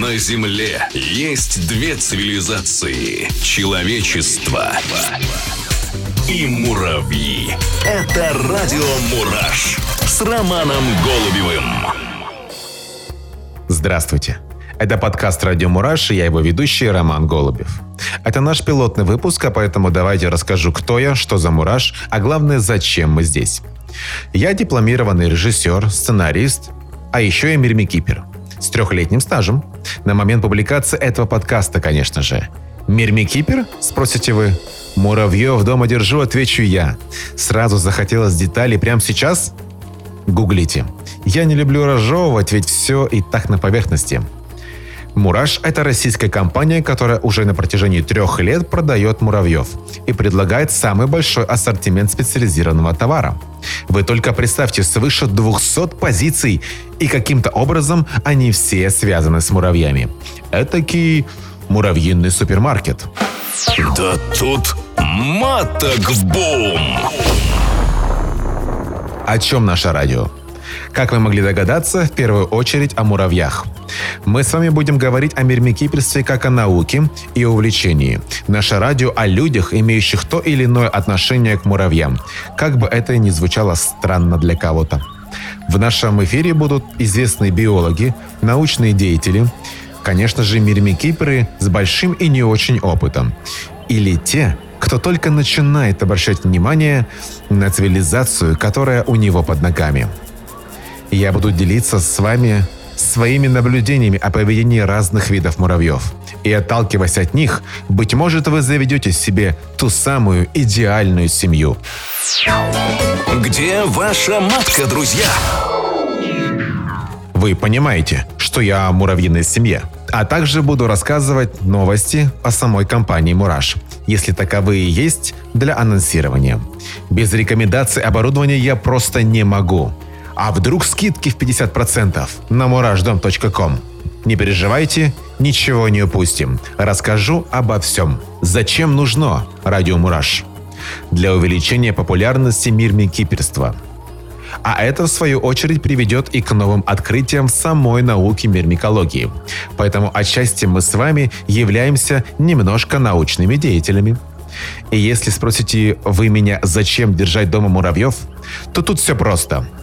На Земле есть две цивилизации. Человечество и муравьи. Это радио «Мураш» с Романом Голубевым. Здравствуйте. Это подкаст «Радио Мураш» и я его ведущий Роман Голубев. Это наш пилотный выпуск, а поэтому давайте расскажу, кто я, что за Мураш, а главное, зачем мы здесь. Я дипломированный режиссер, сценарист, а еще и мирмикипер с трехлетним стажем. На момент публикации этого подкаста, конечно же. Мирмикипер, спросите вы? Муравьев дома держу, отвечу я. Сразу захотелось деталей прямо сейчас? Гуглите. Я не люблю разжевывать, ведь все и так на поверхности. Мураш – это российская компания, которая уже на протяжении трех лет продает муравьев и предлагает самый большой ассортимент специализированного товара. Вы только представьте, свыше 200 позиций, и каким-то образом они все связаны с муравьями. Этакий муравьиный супермаркет. Да тут маток бум! О чем наше радио? Как вы могли догадаться, в первую очередь о муравьях. Мы с вами будем говорить о мирмикипельстве как о науке и увлечении. Наше радио о людях, имеющих то или иное отношение к муравьям. Как бы это ни звучало странно для кого-то. В нашем эфире будут известные биологи, научные деятели, конечно же, мирмикиперы с большим и не очень опытом. Или те, кто только начинает обращать внимание на цивилизацию, которая у него под ногами. Я буду делиться с вами своими наблюдениями о поведении разных видов муравьев. И отталкиваясь от них, быть может, вы заведете себе ту самую идеальную семью. Где ваша матка, друзья? Вы понимаете, что я о муравьиной семье. А также буду рассказывать новости о самой компании «Мураш», если таковые есть для анонсирования. Без рекомендаций оборудования я просто не могу. А вдруг скидки в 50% на murashdom.com? Не переживайте, ничего не упустим. Расскажу обо всем. Зачем нужно радио Мураш? Для увеличения популярности мирмикиперства. А это, в свою очередь, приведет и к новым открытиям в самой науке мирмикологии. Поэтому отчасти мы с вами являемся немножко научными деятелями. И если спросите вы меня, зачем держать дома муравьев, то тут все просто –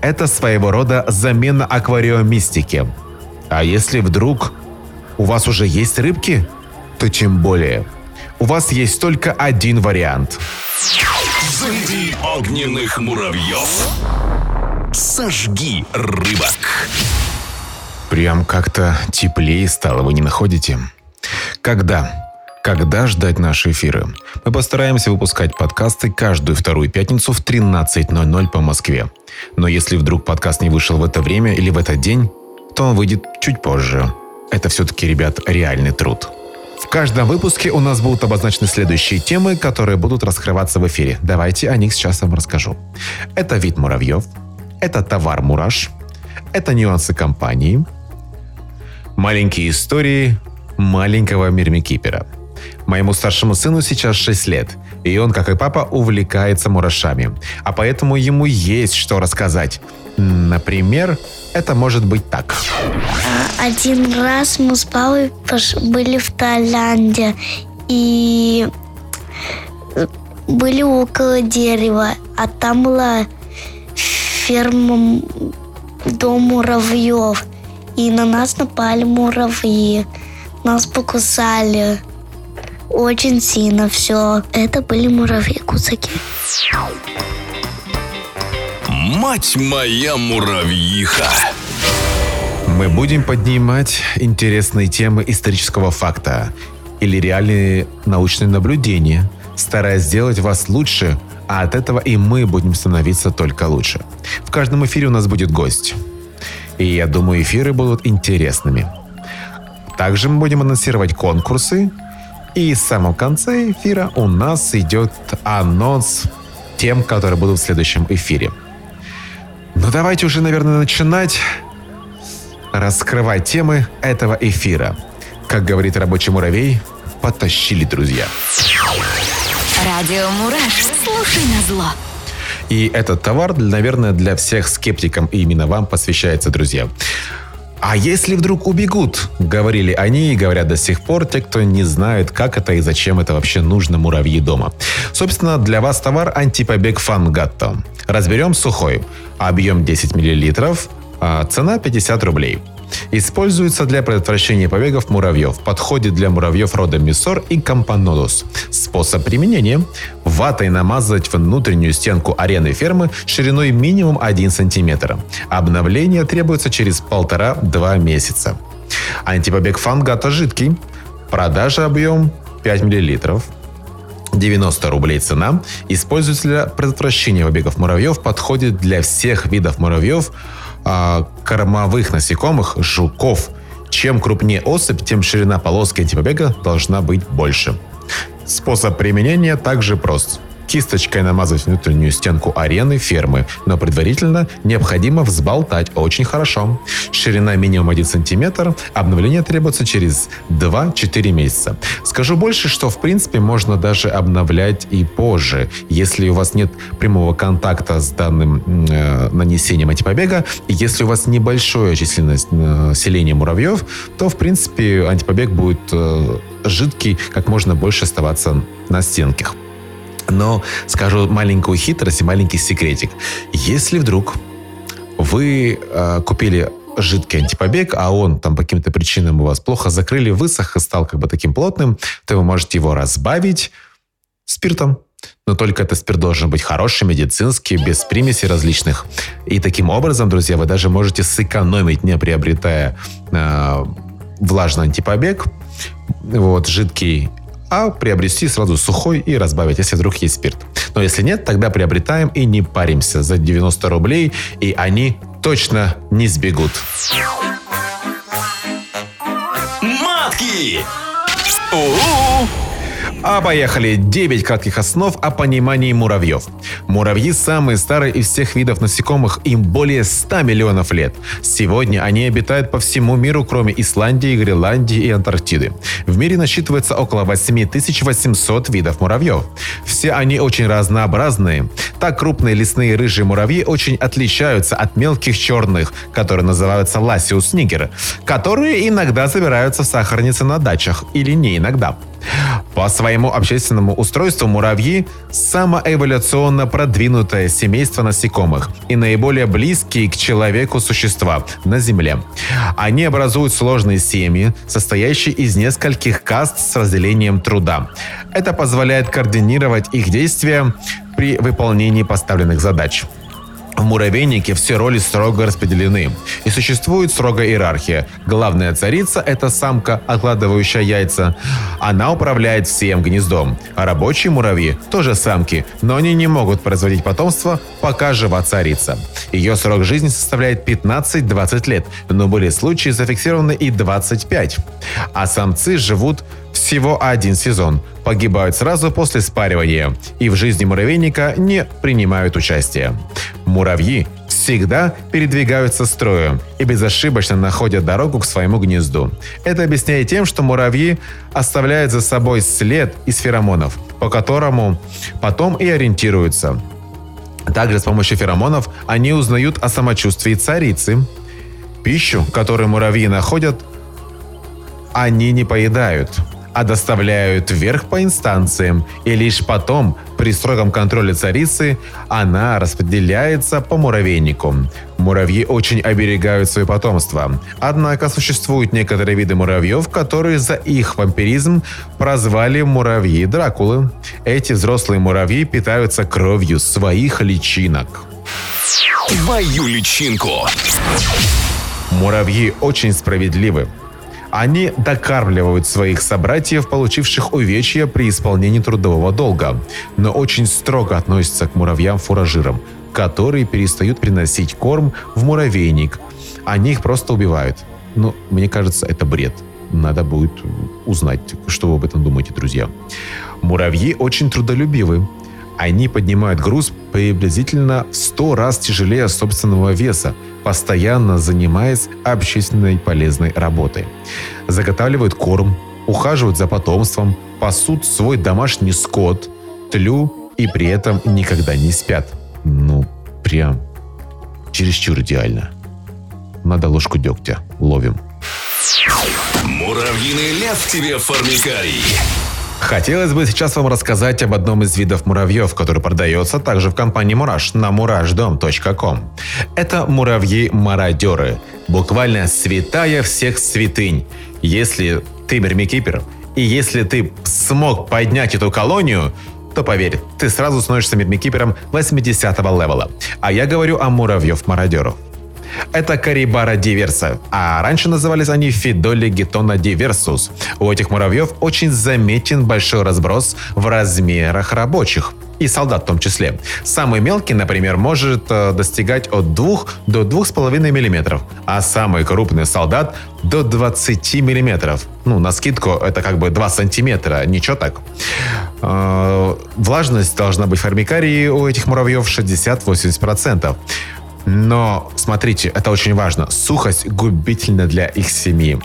это своего рода замена аквариумистики. А если вдруг у вас уже есть рыбки, то тем более. У вас есть только один вариант. Заведи огненных муравьев. Сожги рыбок. Прям как-то теплее стало, вы не находите? Когда? Когда ждать наши эфиры? Мы постараемся выпускать подкасты каждую вторую пятницу в 13.00 по Москве. Но если вдруг подкаст не вышел в это время или в этот день, то он выйдет чуть позже. Это все-таки, ребят, реальный труд. В каждом выпуске у нас будут обозначены следующие темы, которые будут раскрываться в эфире. Давайте о них сейчас вам расскажу. Это вид муравьев, это товар мураш, это нюансы компании, маленькие истории маленького мирмикипера – Моему старшему сыну сейчас 6 лет, и он, как и папа, увлекается мурашами. А поэтому ему есть что рассказать. Например, это может быть так. А, один раз мы с папой были в Таиланде и были около дерева, а там была ферма дом муравьев. И на нас напали муравьи. Нас покусали очень сильно все. Это были муравьи-кусаки. Мать моя муравьиха! Мы будем поднимать интересные темы исторического факта или реальные научные наблюдения, стараясь сделать вас лучше, а от этого и мы будем становиться только лучше. В каждом эфире у нас будет гость. И я думаю, эфиры будут интересными. Также мы будем анонсировать конкурсы, и в самом конце эфира у нас идет анонс тем, которые будут в следующем эфире. Ну давайте уже, наверное, начинать раскрывать темы этого эфира. Как говорит рабочий муравей, потащили, друзья. Радио Мураш. Слушай на зло. И этот товар, наверное, для всех скептикам и именно вам посвящается, друзья. А если вдруг убегут? Говорили они и говорят до сих пор те, кто не знает, как это и зачем это вообще нужно муравьи дома. Собственно, для вас товар антипобег Фангатто. Разберем сухой. Объем 10 мл, а цена 50 рублей. Используется для предотвращения побегов муравьев. Подходит для муравьев рода Миссор и Кампанодус. Способ применения. Ватой намазать внутреннюю стенку арены фермы шириной минимум 1 см. Обновление требуется через 1,5-2 месяца. Антипобег фангата жидкий. Продажа объем 5 мл. 90 рублей цена. Используется для предотвращения побегов муравьев. Подходит для всех видов муравьев, а, кормовых насекомых, жуков. Чем крупнее особь, тем ширина полоски антипобега должна быть больше. Способ применения также прост кисточкой намазать внутреннюю стенку арены фермы, но предварительно необходимо взболтать очень хорошо. Ширина минимум 1 см, обновление требуется через 2-4 месяца. Скажу больше, что в принципе можно даже обновлять и позже, если у вас нет прямого контакта с данным э, нанесением антипобега, если у вас небольшое численность э, населения муравьев, то в принципе антипобег будет э, жидкий, как можно больше оставаться на стенках. Но скажу маленькую хитрость и маленький секретик. Если вдруг вы э, купили жидкий антипобег, а он там по каким-то причинам у вас плохо закрыли, высох и стал как бы таким плотным, то вы можете его разбавить спиртом. Но только этот спирт должен быть хороший, медицинский, без примесей различных. И таким образом, друзья, вы даже можете сэкономить, не приобретая э, влажный антипобег, вот, жидкий а приобрести сразу сухой и разбавить, если вдруг есть спирт. Но если нет, тогда приобретаем и не паримся за 90 рублей, и они точно не сбегут. Матки! А поехали! 9 кратких основ о понимании муравьев. Муравьи самые старые из всех видов насекомых, им более 100 миллионов лет. Сегодня они обитают по всему миру, кроме Исландии, Гренландии и Антарктиды. В мире насчитывается около 8800 видов муравьев. Все они очень разнообразные. Так крупные лесные рыжие муравьи очень отличаются от мелких черных, которые называются ласиус нигер, которые иногда собираются в сахарнице на дачах, или не иногда. По своему общественному устройству муравьи – самоэволюционно продвинутое семейство насекомых и наиболее близкие к человеку существа на Земле. Они образуют сложные семьи, состоящие из нескольких каст с разделением труда. Это позволяет координировать их действия при выполнении поставленных задач. В муравейнике все роли строго распределены, и существует строгая иерархия. Главная царица – это самка, откладывающая яйца. Она управляет всем гнездом. А рабочие муравьи – тоже самки, но они не могут производить потомство, пока жива царица. Ее срок жизни составляет 15-20 лет, но были случаи зафиксированы и 25. А самцы живут всего один сезон, погибают сразу после спаривания и в жизни муравейника не принимают участия. Муравьи всегда передвигаются строем и безошибочно находят дорогу к своему гнезду. Это объясняет тем, что муравьи оставляют за собой след из феромонов, по которому потом и ориентируются. Также с помощью феромонов они узнают о самочувствии царицы. Пищу, которую муравьи находят, они не поедают а доставляют вверх по инстанциям, и лишь потом, при строгом контроле царицы, она распределяется по муравейнику. Муравьи очень оберегают свое потомство. Однако существуют некоторые виды муравьев, которые за их вампиризм прозвали муравьи Дракулы. Эти взрослые муравьи питаются кровью своих личинок. Твою личинку! Муравьи очень справедливы. Они докармливают своих собратьев, получивших увечья при исполнении трудового долга, но очень строго относятся к муравьям-фуражирам, которые перестают приносить корм в муравейник. Они их просто убивают. Ну, мне кажется, это бред. Надо будет узнать, что вы об этом думаете, друзья. Муравьи очень трудолюбивы. Они поднимают груз приблизительно в 100 раз тяжелее собственного веса, постоянно занимаясь общественной полезной работой. Заготавливают корм, ухаживают за потомством, пасут свой домашний скот, тлю и при этом никогда не спят. Ну, прям чересчур идеально. надо ложку дегтя. Ловим. Муравьиный лев тебе формикарий. Хотелось бы сейчас вам рассказать об одном из видов муравьев, который продается также в компании Мураш на murashdom.com. Это муравьи-мародеры. Буквально святая всех святынь. Если ты мирмикипер, и если ты смог поднять эту колонию, то поверь, ты сразу становишься мирмикипером 80 левела. А я говорю о муравьев-мародеров. Это Карибара диверса, а раньше назывались они Фидоли гетона диверсус. У этих муравьев очень заметен большой разброс в размерах рабочих и солдат в том числе. Самый мелкий, например, может э, достигать от 2 до 2,5 мм, а самый крупный солдат до 20 мм. Ну, на скидку это как бы 2 сантиметра, ничего так. Э, влажность должна быть в формикарии у этих муравьев 60-80%. Но, смотрите, это очень важно. Сухость губительна для их семьи.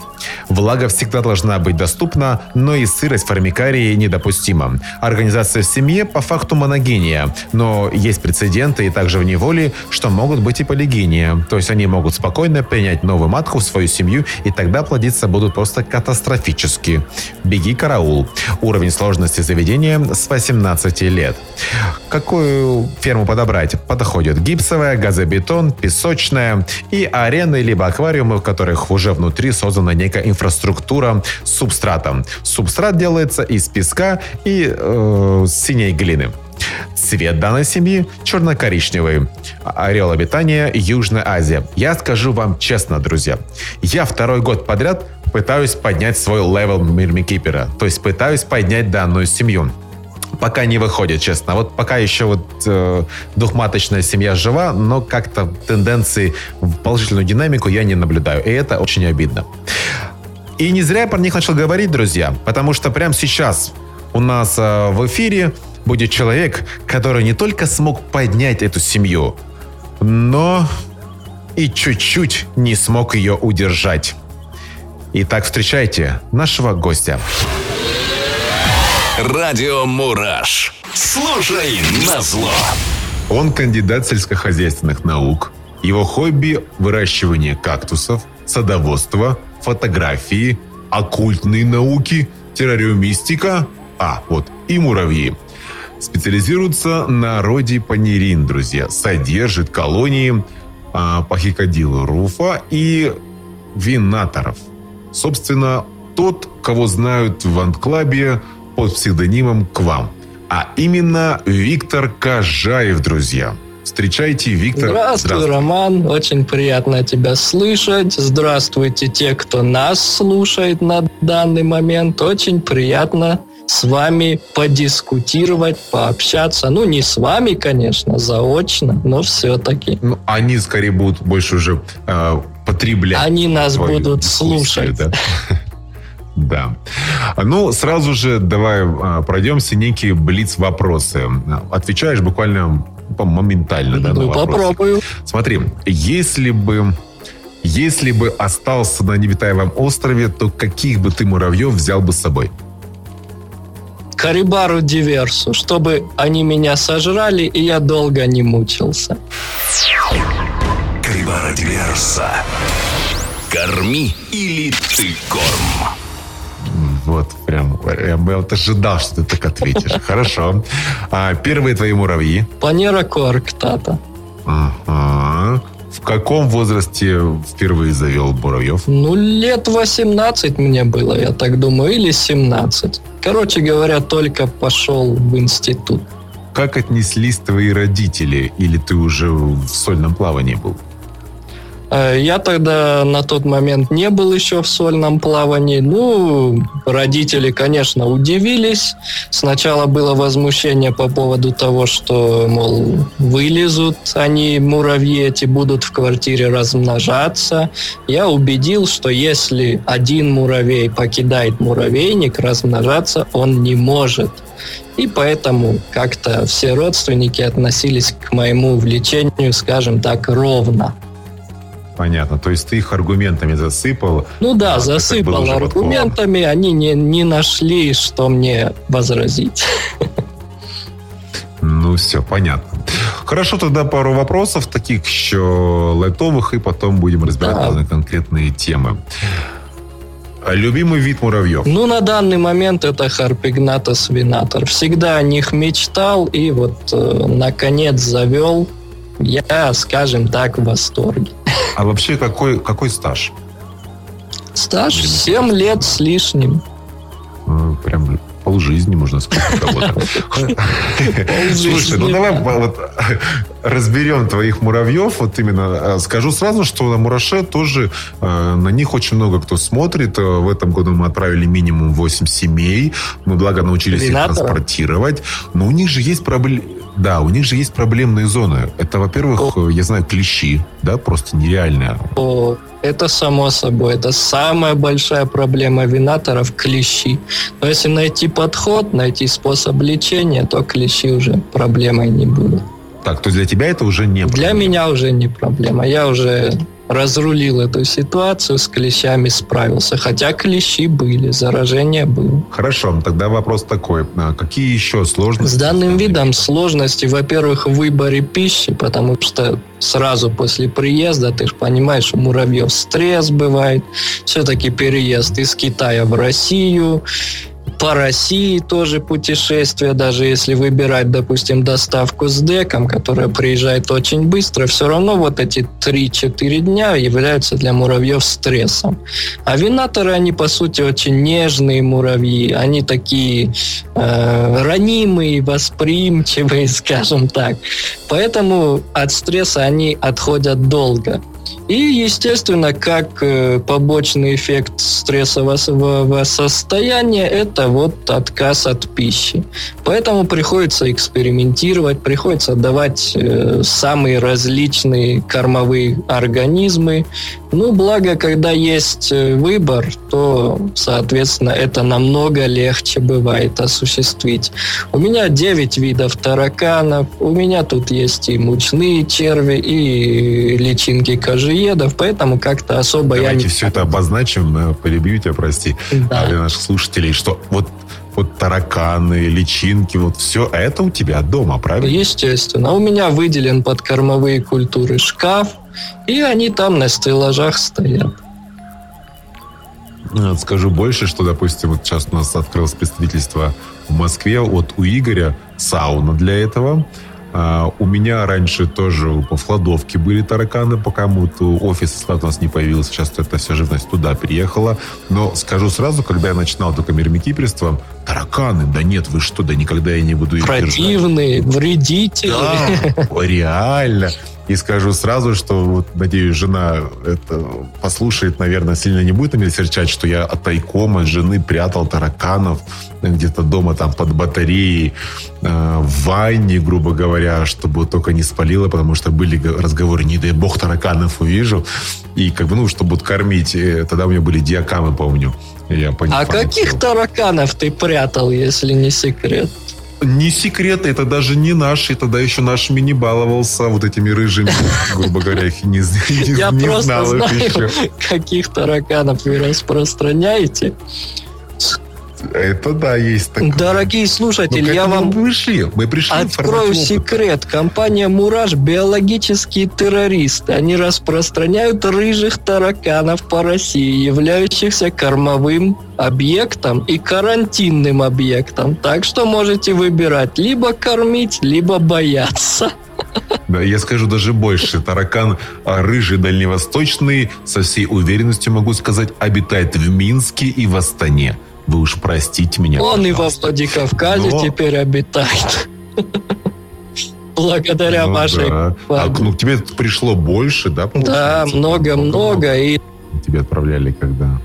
Влага всегда должна быть доступна, но и сырость формикарии недопустима. Организация в семье по факту моногения, но есть прецеденты и также в неволе, что могут быть и полигения. То есть они могут спокойно принять новую матку в свою семью, и тогда плодиться будут просто катастрофически. Беги караул. Уровень сложности заведения с 18 лет. Какую ферму подобрать? Подходит гипсовая, газобетон, песочная и арены либо аквариумы, в которых уже внутри создана некая инфраструктура с субстратом. Субстрат делается из песка и э, синей глины. Цвет данной семьи черно-коричневый. Орел обитания Южная Азия. Я скажу вам честно, друзья. Я второй год подряд пытаюсь поднять свой level мирмикипера. То есть пытаюсь поднять данную семью пока не выходит, честно. Вот пока еще вот э, двухматочная семья жива, но как-то тенденции в положительную динамику я не наблюдаю. И это очень обидно. И не зря я про них начал говорить, друзья, потому что прямо сейчас у нас э, в эфире будет человек, который не только смог поднять эту семью, но и чуть-чуть не смог ее удержать. Итак, встречайте нашего гостя. Радио Мураш. Слушай на зло. Он кандидат сельскохозяйственных наук. Его хобби – выращивание кактусов, садоводство, фотографии, оккультные науки, террариумистика, а, вот, и муравьи. Специализируется на роде панерин, друзья. Содержит колонии а, пахикадилу руфа и винаторов. Собственно, тот, кого знают в антклабе под псевдонимом к вам. А именно Виктор Кажаев, друзья. Встречайте, Виктор. Здравствуй, Здравствуй, Роман. Очень приятно тебя слышать. Здравствуйте те, кто нас слушает на данный момент. Очень приятно с вами подискутировать, пообщаться. Ну, не с вами, конечно, заочно, но все-таки. Ну, они скорее будут больше уже э, потреблять. Они нас будут слушать. Да? Да. Ну, сразу же давай а, пройдемся некие блиц-вопросы. Отвечаешь буквально моментально, да, ну, попробую. Смотри, если бы если бы остался на Невитаевом острове, то каких бы ты муравьев взял бы с собой? Карибару диверсу, чтобы они меня сожрали, и я долго не мучился. Карибара диверса. Корми или ты корм. Вот, прям, я бы ожидал, что ты так ответишь. Хорошо. А, первые твои муравьи? Панера коарктата. Ага. В каком возрасте впервые завел муравьев? Ну, лет 18 мне было, я так думаю, или 17. Короче говоря, только пошел в институт. Как отнеслись твои родители? Или ты уже в сольном плавании был? Э, я тогда на тот момент не был еще в сольном плавании. Ну, родители, конечно, удивились. Сначала было возмущение по поводу того, что, мол, вылезут они, муравьи эти, будут в квартире размножаться. Я убедил, что если один муравей покидает муравейник, размножаться он не может. И поэтому как-то все родственники относились к моему увлечению, скажем так, ровно. Понятно. То есть ты их аргументами засыпал? Ну да, а, засыпал аргументами. Они не, не нашли, что мне возразить. Ну все, понятно. Хорошо, тогда пару вопросов, таких еще лайтовых, и потом будем разбирать Да. конкретные темы. Любимый вид муравьев? Ну, на данный момент это Харпигнатос винатор. Всегда о них мечтал и вот, э, наконец, завел. Я, скажем так, в восторге. А вообще какой, какой стаж? Стаж 7 лет с лишним. Э, Прям полжизни, можно сказать. Слушай, ну давай вот разберем твоих муравьев. Вот именно э, скажу сразу, что на Мураше тоже э, на них очень много кто смотрит. В этом году мы отправили минимум 8 семей. Мы, благо, научились их Винаторов? транспортировать. Но у них же есть проблемы. Да, у них же есть проблемные зоны. Это, во-первых, э, я знаю, клещи, да, просто нереальные. О, Это само собой. Это самая большая проблема винаторов – клещи. Но если найти подход, найти способ лечения, то клещи уже проблемой не будут. Так, то есть для тебя это уже не Для проблема. меня уже не проблема. Я уже разрулил эту ситуацию, с клещами справился. Хотя клещи были, заражение было. Хорошо, тогда вопрос такой. А Какие еще сложности? С данным видом сложности, во-первых, в выборе пищи, потому что сразу после приезда, ты же понимаешь, у муравьев стресс бывает. Все-таки переезд из Китая в Россию, по России тоже путешествие, даже если выбирать, допустим, доставку с деком, которая приезжает очень быстро, все равно вот эти 3-4 дня являются для муравьев стрессом. А винаторы, они, по сути, очень нежные муравьи, они такие э, ранимые, восприимчивые, скажем так. Поэтому от стресса они отходят долго. И, естественно, как э, побочный эффект стрессового состояния, это вот отказ от пищи. Поэтому приходится экспериментировать, приходится давать э, самые различные кормовые организмы. Ну, благо, когда есть э, выбор, то, соответственно, это намного легче бывает осуществить. У меня 9 видов тараканов, у меня тут есть и мучные черви, и личинки кожиедов, поэтому как-то особо я Давайте все это обозначим, э, перебью тебя, прости, Да. а для наших слушателей, что вот, вот тараканы, личинки, вот все это у тебя дома, правильно? Естественно. У меня выделен под кормовые культуры шкаф, и они там на стеллажах стоят. Э, Скажу больше, что, допустим, вот сейчас у нас открылось представительство в Москве, вот у Игоря сауна для этого. А, У меня раньше тоже в Хладовке были тараканы, пока вот офис склад у нас не появился. Сейчас эта вся живность туда переехала. Но скажу сразу, когда я начинал только мирмикипельство, тараканы, да нет, вы что, да никогда я не буду их держать. Противные, вредители. Да, реально. И скажу сразу, что вот, надеюсь, жена это послушает, наверное, сильно не будет на меня серчать, что я от тайком от жены прятал тараканов где-то дома там под батареей э, в ванне, грубо говоря, чтобы только не спалило, потому что были разговоры, не дай бог тараканов увижу. И как бы, ну, чтобы вот кормить, э, тогда у меня были диакамы, помню. Я А каких тараканов ты прятал, если не секрет? Не секрет, это даже не наши, тогда еще нашими не баловался вот этими рыжими, грубо говоря, их не, не, Я не просто знал знаю, еще. каких тараканов вы распространяете. Это да, есть такое. Дорогие Но слушатели, я вам мы пришли, мы пришли Открою секрет. Компания «Мураш» – биологические террористы. Они распространяют рыжих тараканов по России, являющихся кормовым объектом и карантинным объектом. Так что можете выбирать либо кормить, либо бояться. Да, я скажу даже больше. Таракан а, рыжий дальневосточный, со всей уверенностью могу сказать, обитает в Минске и в Астане. Вы уж простите меня, Он и во пожалуйста. Владикавказе Но- теперь обитает. Благодаря Ну вашей... да. А, ну, к тебе пришло больше, да? Да, много-много. И Тебе отправляли когда?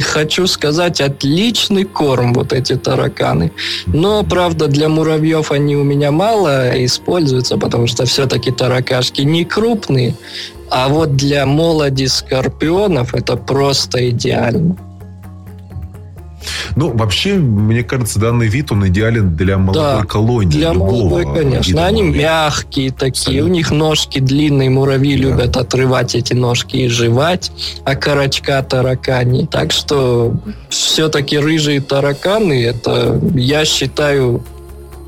Хочу сказать, отличный корм вот эти тараканы. Но, правда, для муравьев они у меня мало используются, потому что все-таки таракашки не крупные. А вот для молоди скорпионов это просто идеально. Ну, вообще, мне кажется, данный вид, он идеален для молодой Да, колонии. Для молодой, конечно. Они муравьев. мягкие такие, Абсолютно. у них ножки длинные, муравьи Да. любят отрывать эти ножки и жевать, а карачка таракани. Так что все-таки рыжие тараканы, это, я считаю,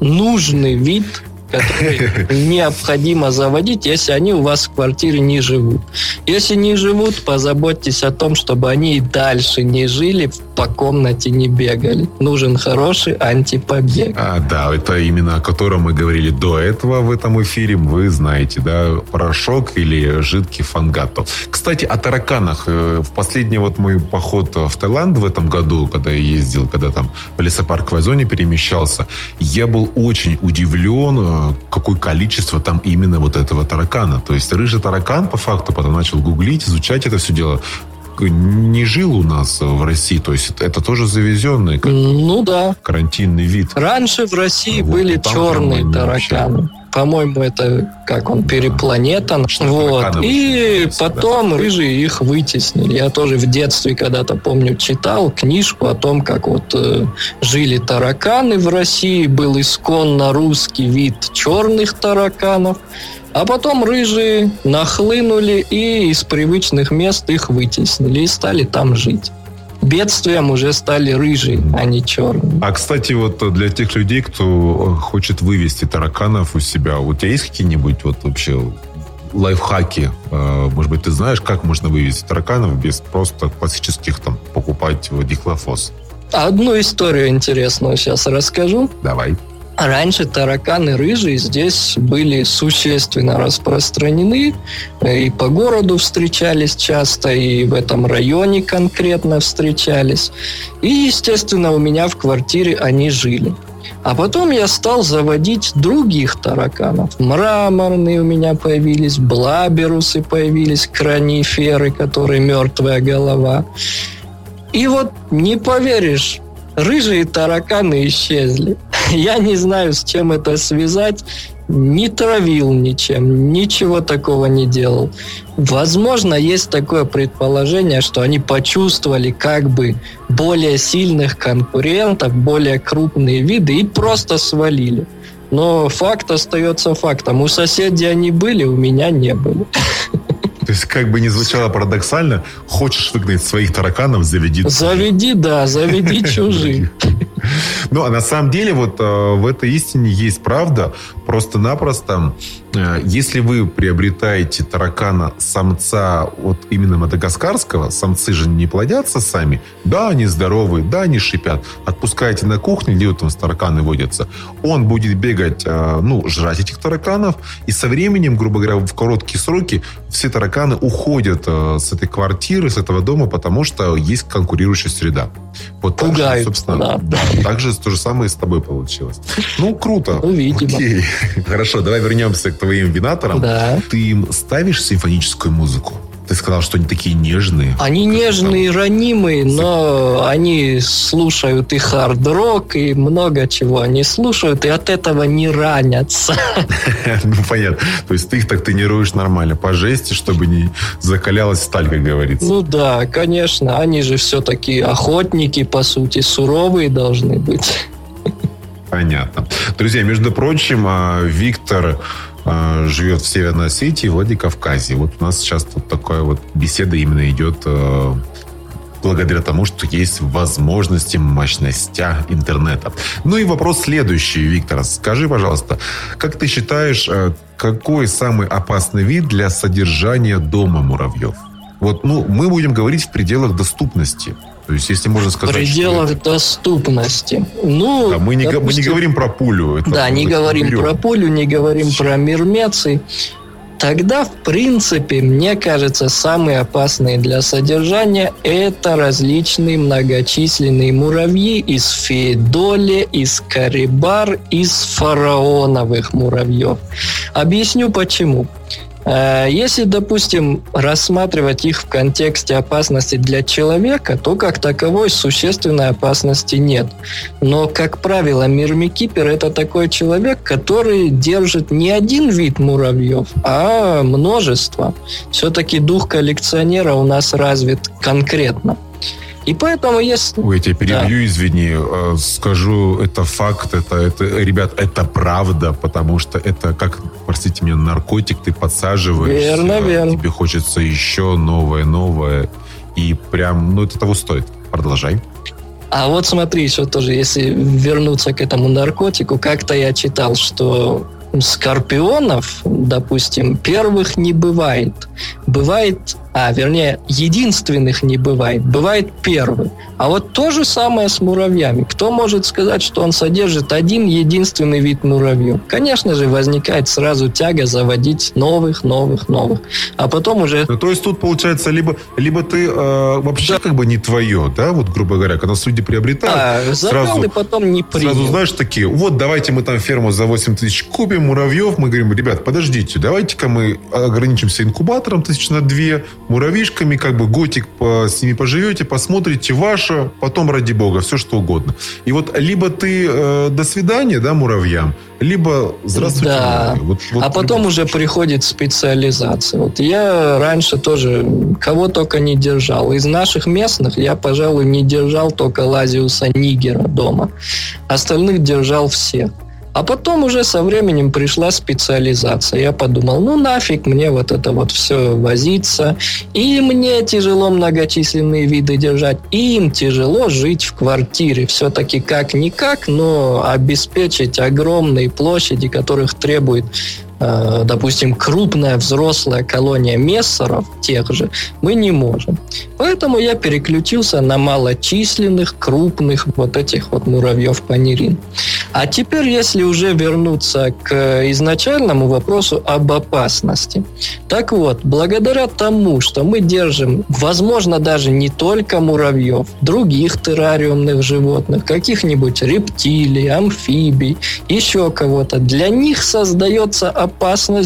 нужный вид которые необходимо заводить, если они у вас в квартире не живут. Если не живут, позаботьтесь о том, чтобы они и дальше не жили, по комнате не бегали. Нужен хороший антипобег. А, да, это именно о котором мы говорили до этого в этом эфире. Вы знаете, да, порошок или жидкий фангато. Кстати, о тараканах. Э, в последний вот мой поход в Таиланд в этом году, когда я ездил, когда там в лесопарковой зоне перемещался, я был очень удивлен, э, какое количество там именно вот этого таракана. То есть рыжий таракан, по факту, потом начал гуглить, изучать это все дело не жил у нас в России, то есть это тоже завезенный ну да карантинный вид. Раньше в России вот, были черные тараканы. По-моему, это как он перепланетан. Вот. И потом рыжие их вытеснили. Я тоже в детстве когда-то помню читал книжку о том, как вот э, жили тараканы в России. Был исконно русский вид черных тараканов. А потом рыжие нахлынули и из привычных мест их вытеснили и стали там жить бедствием уже стали рыжие, а не черные. А, кстати, вот для тех людей, кто хочет вывести тараканов у себя, у тебя есть какие-нибудь вот вообще лайфхаки? А, может быть, ты знаешь, как можно вывести тараканов без просто классических там покупать дихлофос? Одну историю интересную сейчас расскажу. Давай. Раньше тараканы рыжие здесь были существенно распространены, и по городу встречались часто, и в этом районе конкретно встречались. И, естественно, у меня в квартире они жили. А потом я стал заводить других тараканов. Мраморные у меня появились, блаберусы появились, краниферы, которые мертвая голова. И вот не поверишь, рыжие тараканы исчезли. Я не знаю, с чем это связать. Не травил ничем, ничего такого не делал. Возможно, есть такое предположение, что они почувствовали как бы более сильных конкурентов, более крупные виды и просто свалили. Но факт остается фактом. У соседей они были, у меня не были. То есть, как бы ни звучало парадоксально, хочешь выгнать своих тараканов, заведи. Заведи, да, заведи чужих. Ну, а на самом деле вот э, в этой истине есть правда. Просто-напросто, э, если вы приобретаете таракана самца вот именно мадагаскарского, самцы же не плодятся сами, да, они здоровые, да, они шипят, отпускаете на кухню, где вот там тараканы водятся, он будет бегать, э, ну, жрать этих тараканов, и со временем, грубо говоря, в короткие сроки все тараканы уходят с этой квартиры, с этого дома, потому что есть конкурирующая среда. Вот Пугают, же, собственно, да. да. Так же то же самое с тобой получилось. Ну, круто. Ну, видимо. Окей. Хорошо, давай вернемся к твоим винаторам. Да. Ты им ставишь симфоническую музыку? Ты сказал, что они такие нежные. Они нежные, там... ранимые, но они слушают и хард-рок, и много чего они слушают, и от этого не ранятся. Ну, понятно. То есть ты их так тренируешь нормально, по жести, чтобы не закалялась сталь, как говорится. Ну да, конечно. Они же все-таки охотники, по сути, суровые должны быть. Понятно. Друзья, между прочим, а, Виктор живет в Северной Осетии, в Владикавказе. Вот у нас сейчас вот такая вот беседа именно идет а, благодаря тому, что есть возможности мощности интернета. Ну и вопрос следующий, Виктор. Скажи, пожалуйста, как ты считаешь, а, какой самый опасный вид для содержания дома муравьев? Вот, ну, мы будем говорить в пределах доступности. То есть, если можно сказать... В пределах что доступности. Ну, да, мы, не, допустим, мы не говорим про пулю. Это да, не говорим берем. про пулю, не говорим про мирмеций. Тогда, в принципе, мне кажется, самые опасные для содержания – это различные многочисленные муравьи из феодоли, из карибар, из фараоновых муравьев. Объясню почему. Э, если, допустим, рассматривать их в контексте опасности для человека, то как таковой существенной опасности нет. Но, как правило, мирмикипер – это такой человек, который держит не один вид муравьев, а множество. Все-таки дух коллекционера у нас развит конкретно. И поэтому если... Ой, я тебя перебью, да. извини. Э, скажу, это факт, это, это, ребят, это правда, потому что это как, простите меня, наркотик, ты подсаживаешь. Верно, верно. Тебе хочется еще новое, новое. И прям, ну, это того стоит. Продолжай. А вот смотри, еще тоже, если вернуться к этому наркотику, как-то я читал, что скорпионов, допустим, первых не бывает. Бывает, а, вернее, единственных не бывает. Бывает первый. А вот то же самое с муравьями. Кто может сказать, что он содержит один единственный вид муравьев? Конечно же, возникает сразу тяга заводить новых, новых, новых. А потом уже... Ну, то есть тут получается, либо, либо ты э, вообще как бы не твое, да, вот грубо говоря, когда люди приобретают, А, забрал сразу, потом не принял. сразу знаешь такие, вот давайте мы там ферму за 8 тысяч купим, муравьев, мы говорим, ребят, подождите, давайте-ка мы ограничимся инкубатором тысяч на две, муравьишками, как бы годик по, с ними поживете, посмотрите, ваше, потом, ради бога, все что угодно. И вот либо ты э, до свидания, да, муравьям, либо здравствуйте, Да. Вот- вот а потом уже приходит специализация. Вот я раньше тоже кого только не держал. Из наших местных я, пожалуй, не держал только Лазиуса Нигера дома. Остальных держал всех. А потом уже со временем пришла специализация. Я подумал, ну нафиг мне вот это вот все возиться. И мне тяжело многочисленные виды держать. И им тяжело жить в квартире. Все-таки как-никак, но обеспечить огромные площади, которых требует допустим, крупная взрослая колония мессеров, тех же, мы не можем. Поэтому я переключился на малочисленных, крупных вот этих вот муравьев панерин. А теперь, если уже вернуться к изначальному вопросу об опасности. Так вот, благодаря тому, что мы держим, возможно, даже не только муравьев, других террариумных животных, каких-нибудь рептилий, амфибий, еще кого-то, для них создается опасность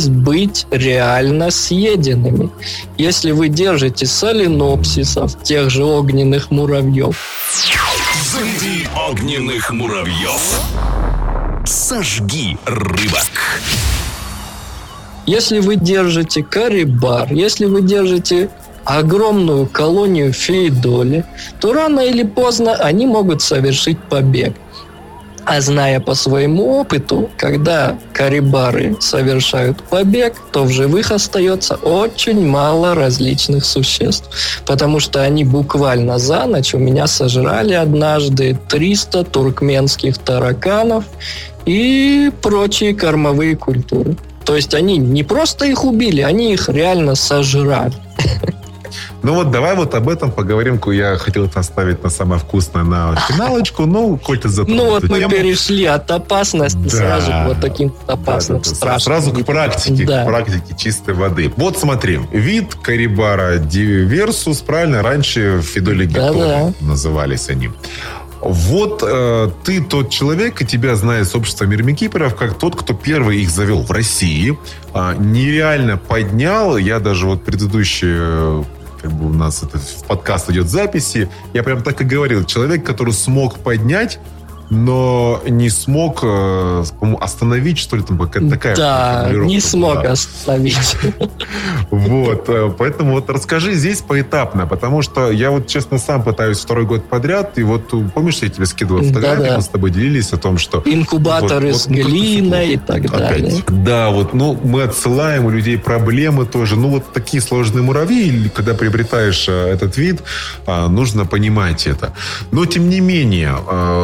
быть реально съеденными. Если вы держите соленопсисов, тех же огненных муравьев, Заведи огненных муравьев. Сожги рыбок. Если вы держите карибар, если вы держите огромную колонию феидоли, то рано или поздно они могут совершить побег. А зная по своему опыту, когда карибары совершают побег, то в живых остается очень мало различных существ. Потому что они буквально за ночь у меня сожрали однажды 300 туркменских тараканов и прочие кормовые культуры. То есть они не просто их убили, они их реально сожрали. Ну вот давай вот об этом поговорим. Я хотел это оставить на самое вкусное на финалочку, но коль ты затронул Ну вот мы тему, перешли от опасности Да. сразу к вот таким опасным, да-да-да, страшным. Сразу к практике, Да. к практике чистой воды. Вот смотри, вид карибара диверсус, правильно, раньше Фидоли Да-да. назывались они. Вот э, ты тот человек, и тебя знает сообщество мирмикиперов, как тот, кто первый их завел в России. А, нереально поднял. Я даже вот предыдущие как бы у нас это в подкаст идет записи, я прям так и говорил. Человек, который смог поднять, но не смог э, остановить, что ли, там какая-то такая Да, не смог была. остановить. Вот, э, поэтому вот расскажи здесь поэтапно, потому что я вот, честно, сам пытаюсь второй год подряд, и вот э, помнишь, я тебе скидывал фотографии, мы с тобой делились о том, что Инкубаторы с ну, глиной и так далее. Да, вот, ну, мы отсылаем у людей проблемы тоже. Ну, вот такие сложные муравьи, когда приобретаешь э, этот вид, нужно понимать это. Но, тем не менее,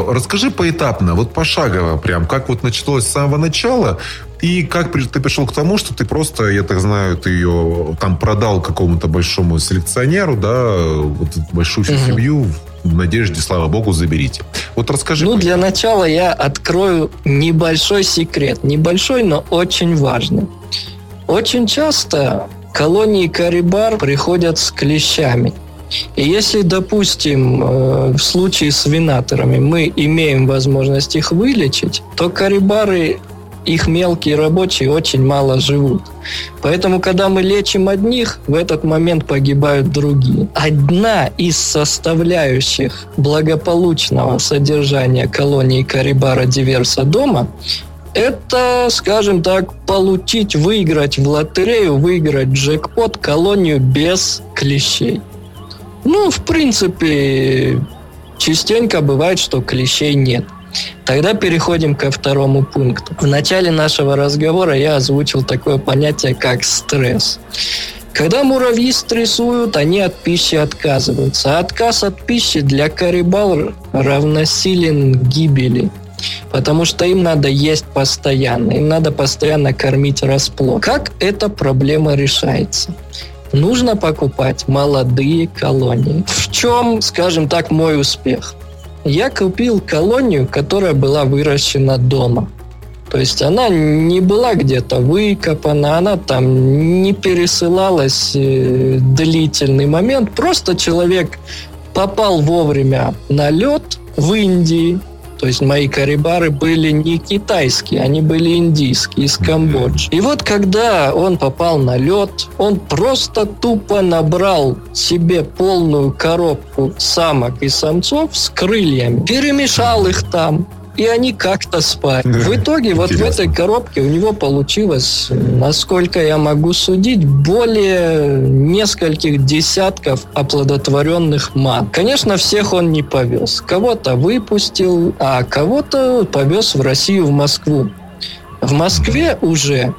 расскажи поэтапно, вот пошагово прям, как вот началось с самого начала, и как ты пришел к тому, что ты просто, я так знаю, ты ее там продал какому-то большому селекционеру, да, вот большую семью в надежде, слава богу, заберите. Вот расскажи. Ну, для начала я открою небольшой секрет. Небольшой, но очень важный. Очень часто колонии карибар приходят с клещами. И если, допустим, э, в случае с винаторами мы имеем возможность их вылечить, то карибары, их мелкие рабочие очень мало живут. Поэтому, когда мы лечим одних, в этот момент погибают другие. Одна из составляющих благополучного содержания колонии Карибара Диверса дома это, скажем так, получить, выиграть в лотерею, выиграть джекпот колонию без клещей. Ну, в принципе, частенько бывает, что клещей нет. Тогда переходим ко второму пункту. В начале нашего разговора я озвучил такое понятие, как стресс. Когда муравьи стрессуют, они от пищи отказываются. А отказ от пищи для карибал равносилен гибели. Потому что им надо есть постоянно, им надо постоянно кормить расплод. Как эта проблема решается? Нужно покупать молодые колонии. В чем, скажем так, мой успех? Я купил колонию, которая была выращена дома. То есть она не была где-то выкопана, она там не пересылалась э, длительный момент. Просто человек попал вовремя на лед в Индии, то есть мои карибары были не китайские, они были индийские, из Камбоджи. И вот когда он попал на лед, он просто тупо набрал себе полную коробку самок и самцов с крыльями, перемешал их там, и они как-то спали. В итоге вот в этой коробке у него получилось, насколько я могу судить, более нескольких десятков оплодотворенных мат. Конечно, всех он не повез. Кого-то выпустил, а кого-то повез в Россию, в Москву. В Москве уже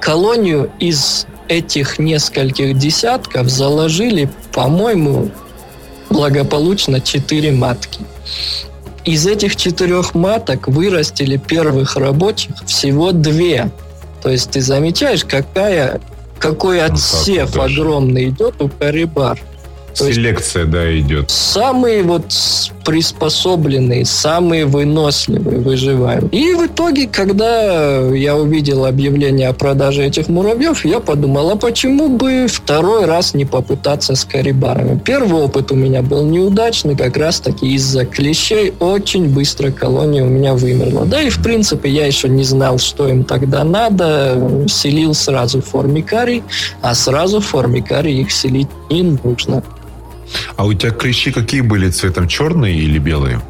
колонию из этих нескольких десятков заложили, по-моему, благополучно четыре матки. Из этих четырех маток вырастили первых рабочих всего две. То есть ты замечаешь, какая, какой отсев ну, огромный идет у карибар. То Селекция, есть, да, идет. Самые вот приспособленные, самые выносливые выживают. И в итоге, когда я увидел объявление о продаже этих муравьев, я подумал, а почему бы второй раз не попытаться с карибарами? Первый опыт у меня был неудачный, как раз таки из-за клещей. Очень быстро колония у меня вымерла. Да и, в принципе, я еще не знал, что им тогда надо. Селил сразу формикарий, а сразу формикарий их селить не нужно. А у тебя клещи какие были цветом? Черные или белые?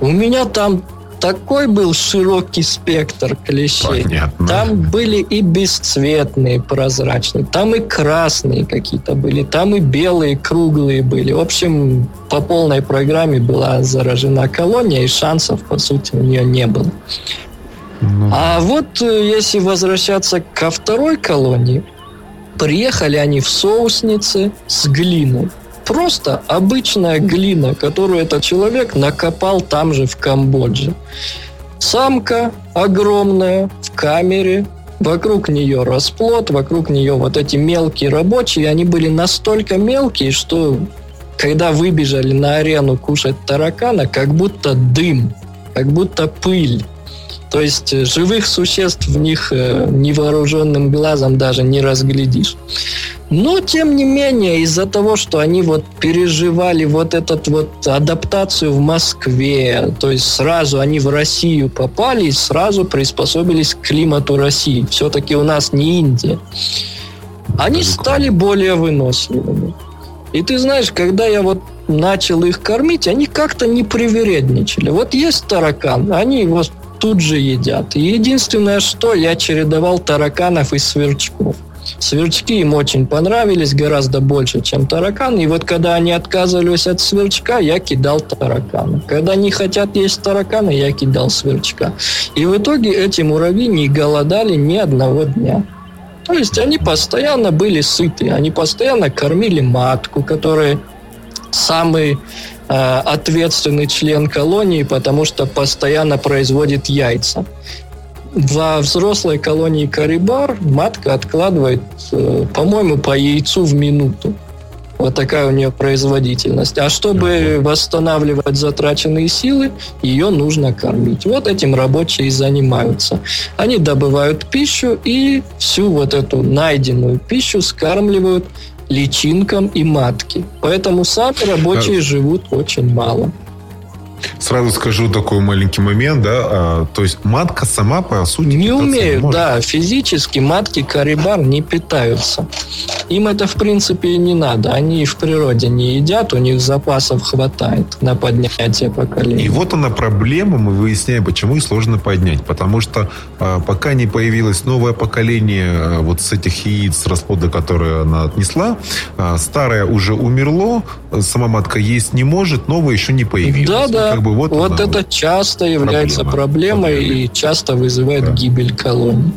У меня там такой был широкий спектр клещей. Понятно. Там были и бесцветные, прозрачные, там и красные какие-то были, там и белые, круглые были. В общем, по полной программе была заражена колония, и шансов, по сути, у нее не было. Ну. А вот э, если возвращаться ко второй колонии, приехали они в соусницы с глиной просто обычная глина, которую этот человек накопал там же в Камбодже. Самка огромная в камере, вокруг нее расплод, вокруг нее вот эти мелкие рабочие, они были настолько мелкие, что когда выбежали на арену кушать таракана, как будто дым, как будто пыль. То есть э, живых существ в них э, невооруженным глазом даже не разглядишь. Но, тем не менее, из-за того, что они вот переживали вот этот вот адаптацию в Москве, то есть сразу они в Россию попали и сразу приспособились к климату России. Все-таки у нас не Индия. Они стали более выносливыми. И ты знаешь, когда я вот начал их кормить, они как-то не привередничали. Вот есть таракан, они его тут же едят. И единственное, что я чередовал тараканов и сверчков. Сверчки им очень понравились, гораздо больше, чем тараканы. И вот когда они отказывались от сверчка, я кидал таракана. Когда не хотят есть таракана, я кидал сверчка. И в итоге эти муравьи не голодали ни одного дня. То есть они постоянно были сыты, они постоянно кормили матку, которая самый Э, ответственный член колонии, потому что постоянно производит яйца. Во взрослой колонии Карибар матка откладывает, э, по-моему, по яйцу в минуту. Вот такая у нее производительность. А чтобы восстанавливать затраченные силы, ее нужно кормить. Вот этим рабочие и занимаются. Они добывают пищу и всю вот эту найденную пищу скармливают личинкам и матке. Поэтому сами рабочие живут очень мало. Сразу скажу такой маленький момент, да, а, то есть матка сама по сути не умеют, не да, физически матки карибар не питаются. Им это в принципе и не надо, они в природе не едят, у них запасов хватает на поднятие поколения. И вот она проблема, мы выясняем, почему их сложно поднять, потому что а, пока не появилось новое поколение а, вот с этих яиц расплода, которые она отнесла, а, старое уже умерло, сама матка есть не может, новое еще не появилось. Да, да, как бы вот, вот это часто является проблема, проблемой и часто вызывает да. гибель колоний.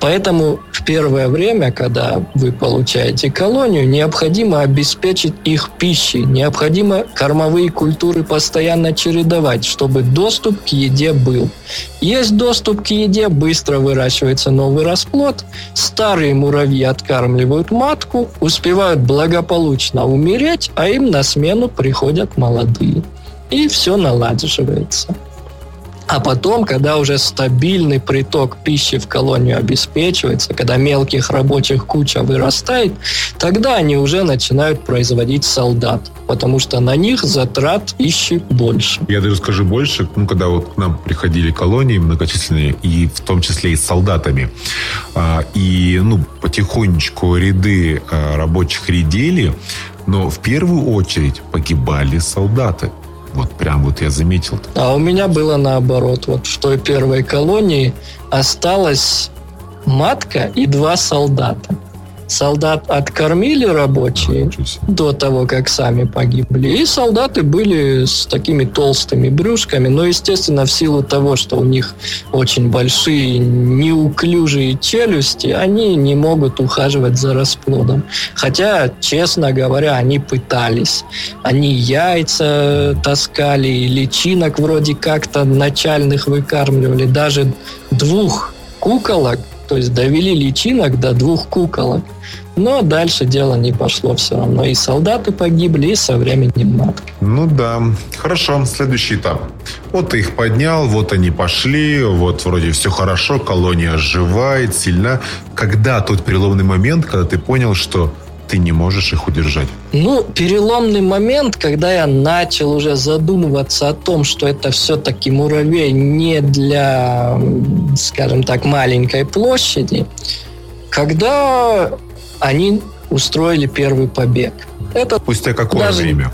Поэтому в первое время, когда вы получаете колонию, необходимо обеспечить их пищей, необходимо кормовые культуры постоянно чередовать, чтобы доступ к еде был. Есть доступ к еде, быстро выращивается новый расплод, старые муравьи откармливают матку, успевают благополучно умереть, а им на смену приходят молодые. И все наладживается. А потом, когда уже стабильный приток пищи в колонию обеспечивается, когда мелких рабочих куча вырастает, тогда они уже начинают производить солдат, потому что на них затрат пищи больше. Я даже скажу больше, ну, когда вот к нам приходили колонии многочисленные, и в том числе и с солдатами, а, и, ну, потихонечку ряды а, рабочих редели, но в первую очередь погибали солдаты. Вот прям вот я заметил. А у меня было наоборот. Вот в той первой колонии осталась матка и два солдата солдат откормили рабочие до того, как сами погибли. И солдаты были с такими толстыми брюшками, но, естественно, в силу того, что у них очень большие, неуклюжие челюсти, они не могут ухаживать за расплодом. Хотя, честно говоря, они пытались. Они яйца таскали, личинок вроде как-то начальных выкармливали. Даже двух куколок то есть довели личинок до двух куколок. Но дальше дело не пошло все равно. И солдаты погибли, и со временем матки. Ну да. Хорошо, следующий этап. Вот ты их поднял, вот они пошли, вот вроде все хорошо, колония оживает, сильна. Когда тот переломный момент, когда ты понял, что ты не можешь их удержать? Ну, переломный момент, когда я начал уже задумываться о том, что это все-таки муравей не для, скажем так, маленькой площади, когда они устроили первый побег. Это Спустя какое даже, время?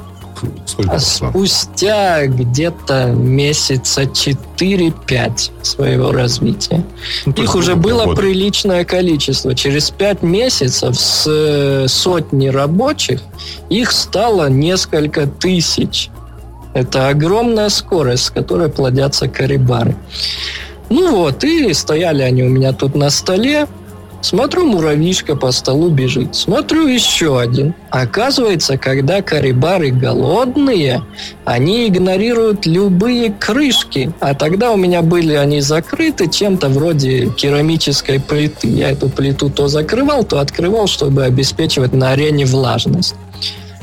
Сколько а спустя где-то месяца 4-5 своего развития. Ну, Их уже было года. приличное количество. Через 5 месяцев с э, сотни рабочих их стало несколько тысяч. Это огромная скорость, с которой плодятся карибары. Ну вот, и стояли они у меня тут на столе. Смотрю, муравьишка по столу бежит. Смотрю, еще один. Оказывается, когда карибары голодные, они игнорируют любые крышки. А тогда у меня были они закрыты чем-то вроде керамической плиты. Я эту плиту то закрывал, то открывал, чтобы обеспечивать на арене влажность.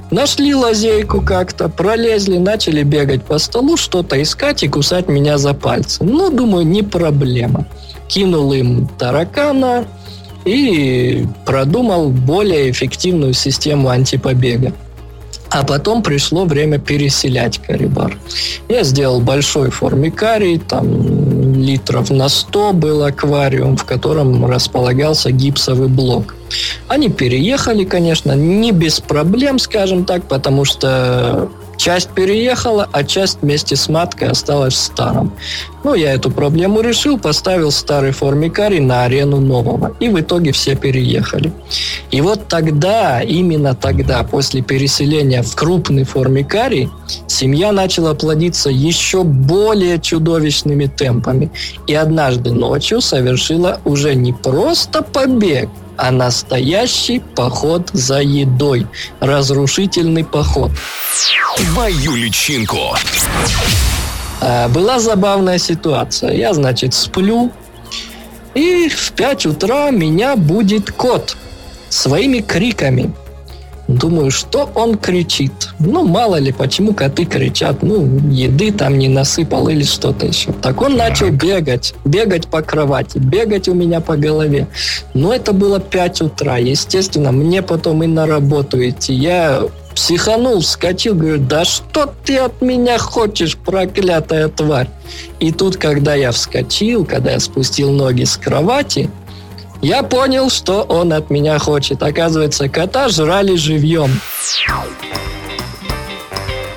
Нашли лазейку как-то, пролезли, начали бегать по столу, что-то искать и кусать меня за пальцы. Ну, думаю, не проблема. Кинул им таракана, и продумал более эффективную систему антипобега. А потом пришло время переселять карибар. Я сделал большой формикарий, там литров на 100 был аквариум, в котором располагался гипсовый блок. Они переехали, конечно, не без проблем, скажем так, потому что Часть переехала, а часть вместе с маткой осталась в старом. Ну, я эту проблему решил, поставил старый формикарий на арену нового. И в итоге все переехали. И вот тогда, именно тогда, после переселения в крупный формикарий, семья начала плодиться еще более чудовищными темпами. И однажды ночью совершила уже не просто побег, а настоящий поход за едой. Разрушительный поход. Твою личинку. А, была забавная ситуация. Я, значит, сплю, и в 5 утра меня будет кот своими криками. Думаю, что он кричит. Ну, мало ли, почему коты кричат. Ну, еды там не насыпал или что-то еще. Так он начал бегать. Бегать по кровати. Бегать у меня по голове. Но это было 5 утра. Естественно, мне потом и на работу идти. Я психанул, вскочил, говорю, да что ты от меня хочешь, проклятая тварь? И тут, когда я вскочил, когда я спустил ноги с кровати, я понял, что он от меня хочет. Оказывается, кота жрали живьем.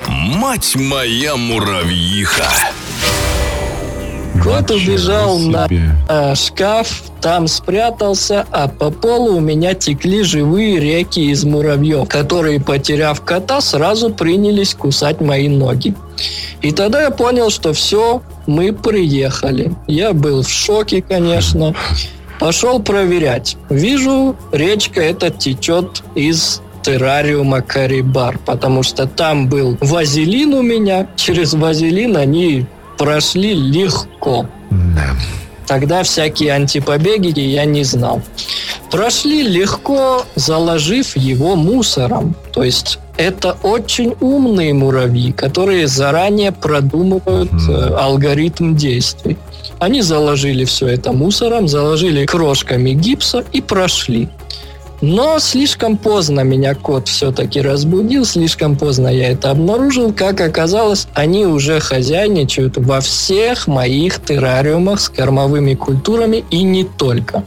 Мать моя муравьиха! Кот убежал на э, шкаф, там спрятался, а по полу у меня текли живые реки из муравьев, которые, потеряв кота, сразу принялись кусать мои ноги. И тогда я понял, что все, мы приехали. Я был в шоке, конечно. Пошел проверять. Вижу, речка эта течет из террариума Карибар, потому что там был вазелин у меня. Через вазелин они прошли легко. Да. Тогда всякие антипобеги я не знал. Прошли легко, заложив его мусором. То есть это очень умные муравьи, которые заранее продумывают э, алгоритм действий. Они заложили все это мусором, заложили крошками гипса и прошли. Но слишком поздно меня кот все-таки разбудил, слишком поздно я это обнаружил. Как оказалось, они уже хозяйничают во всех моих террариумах с кормовыми культурами и не только.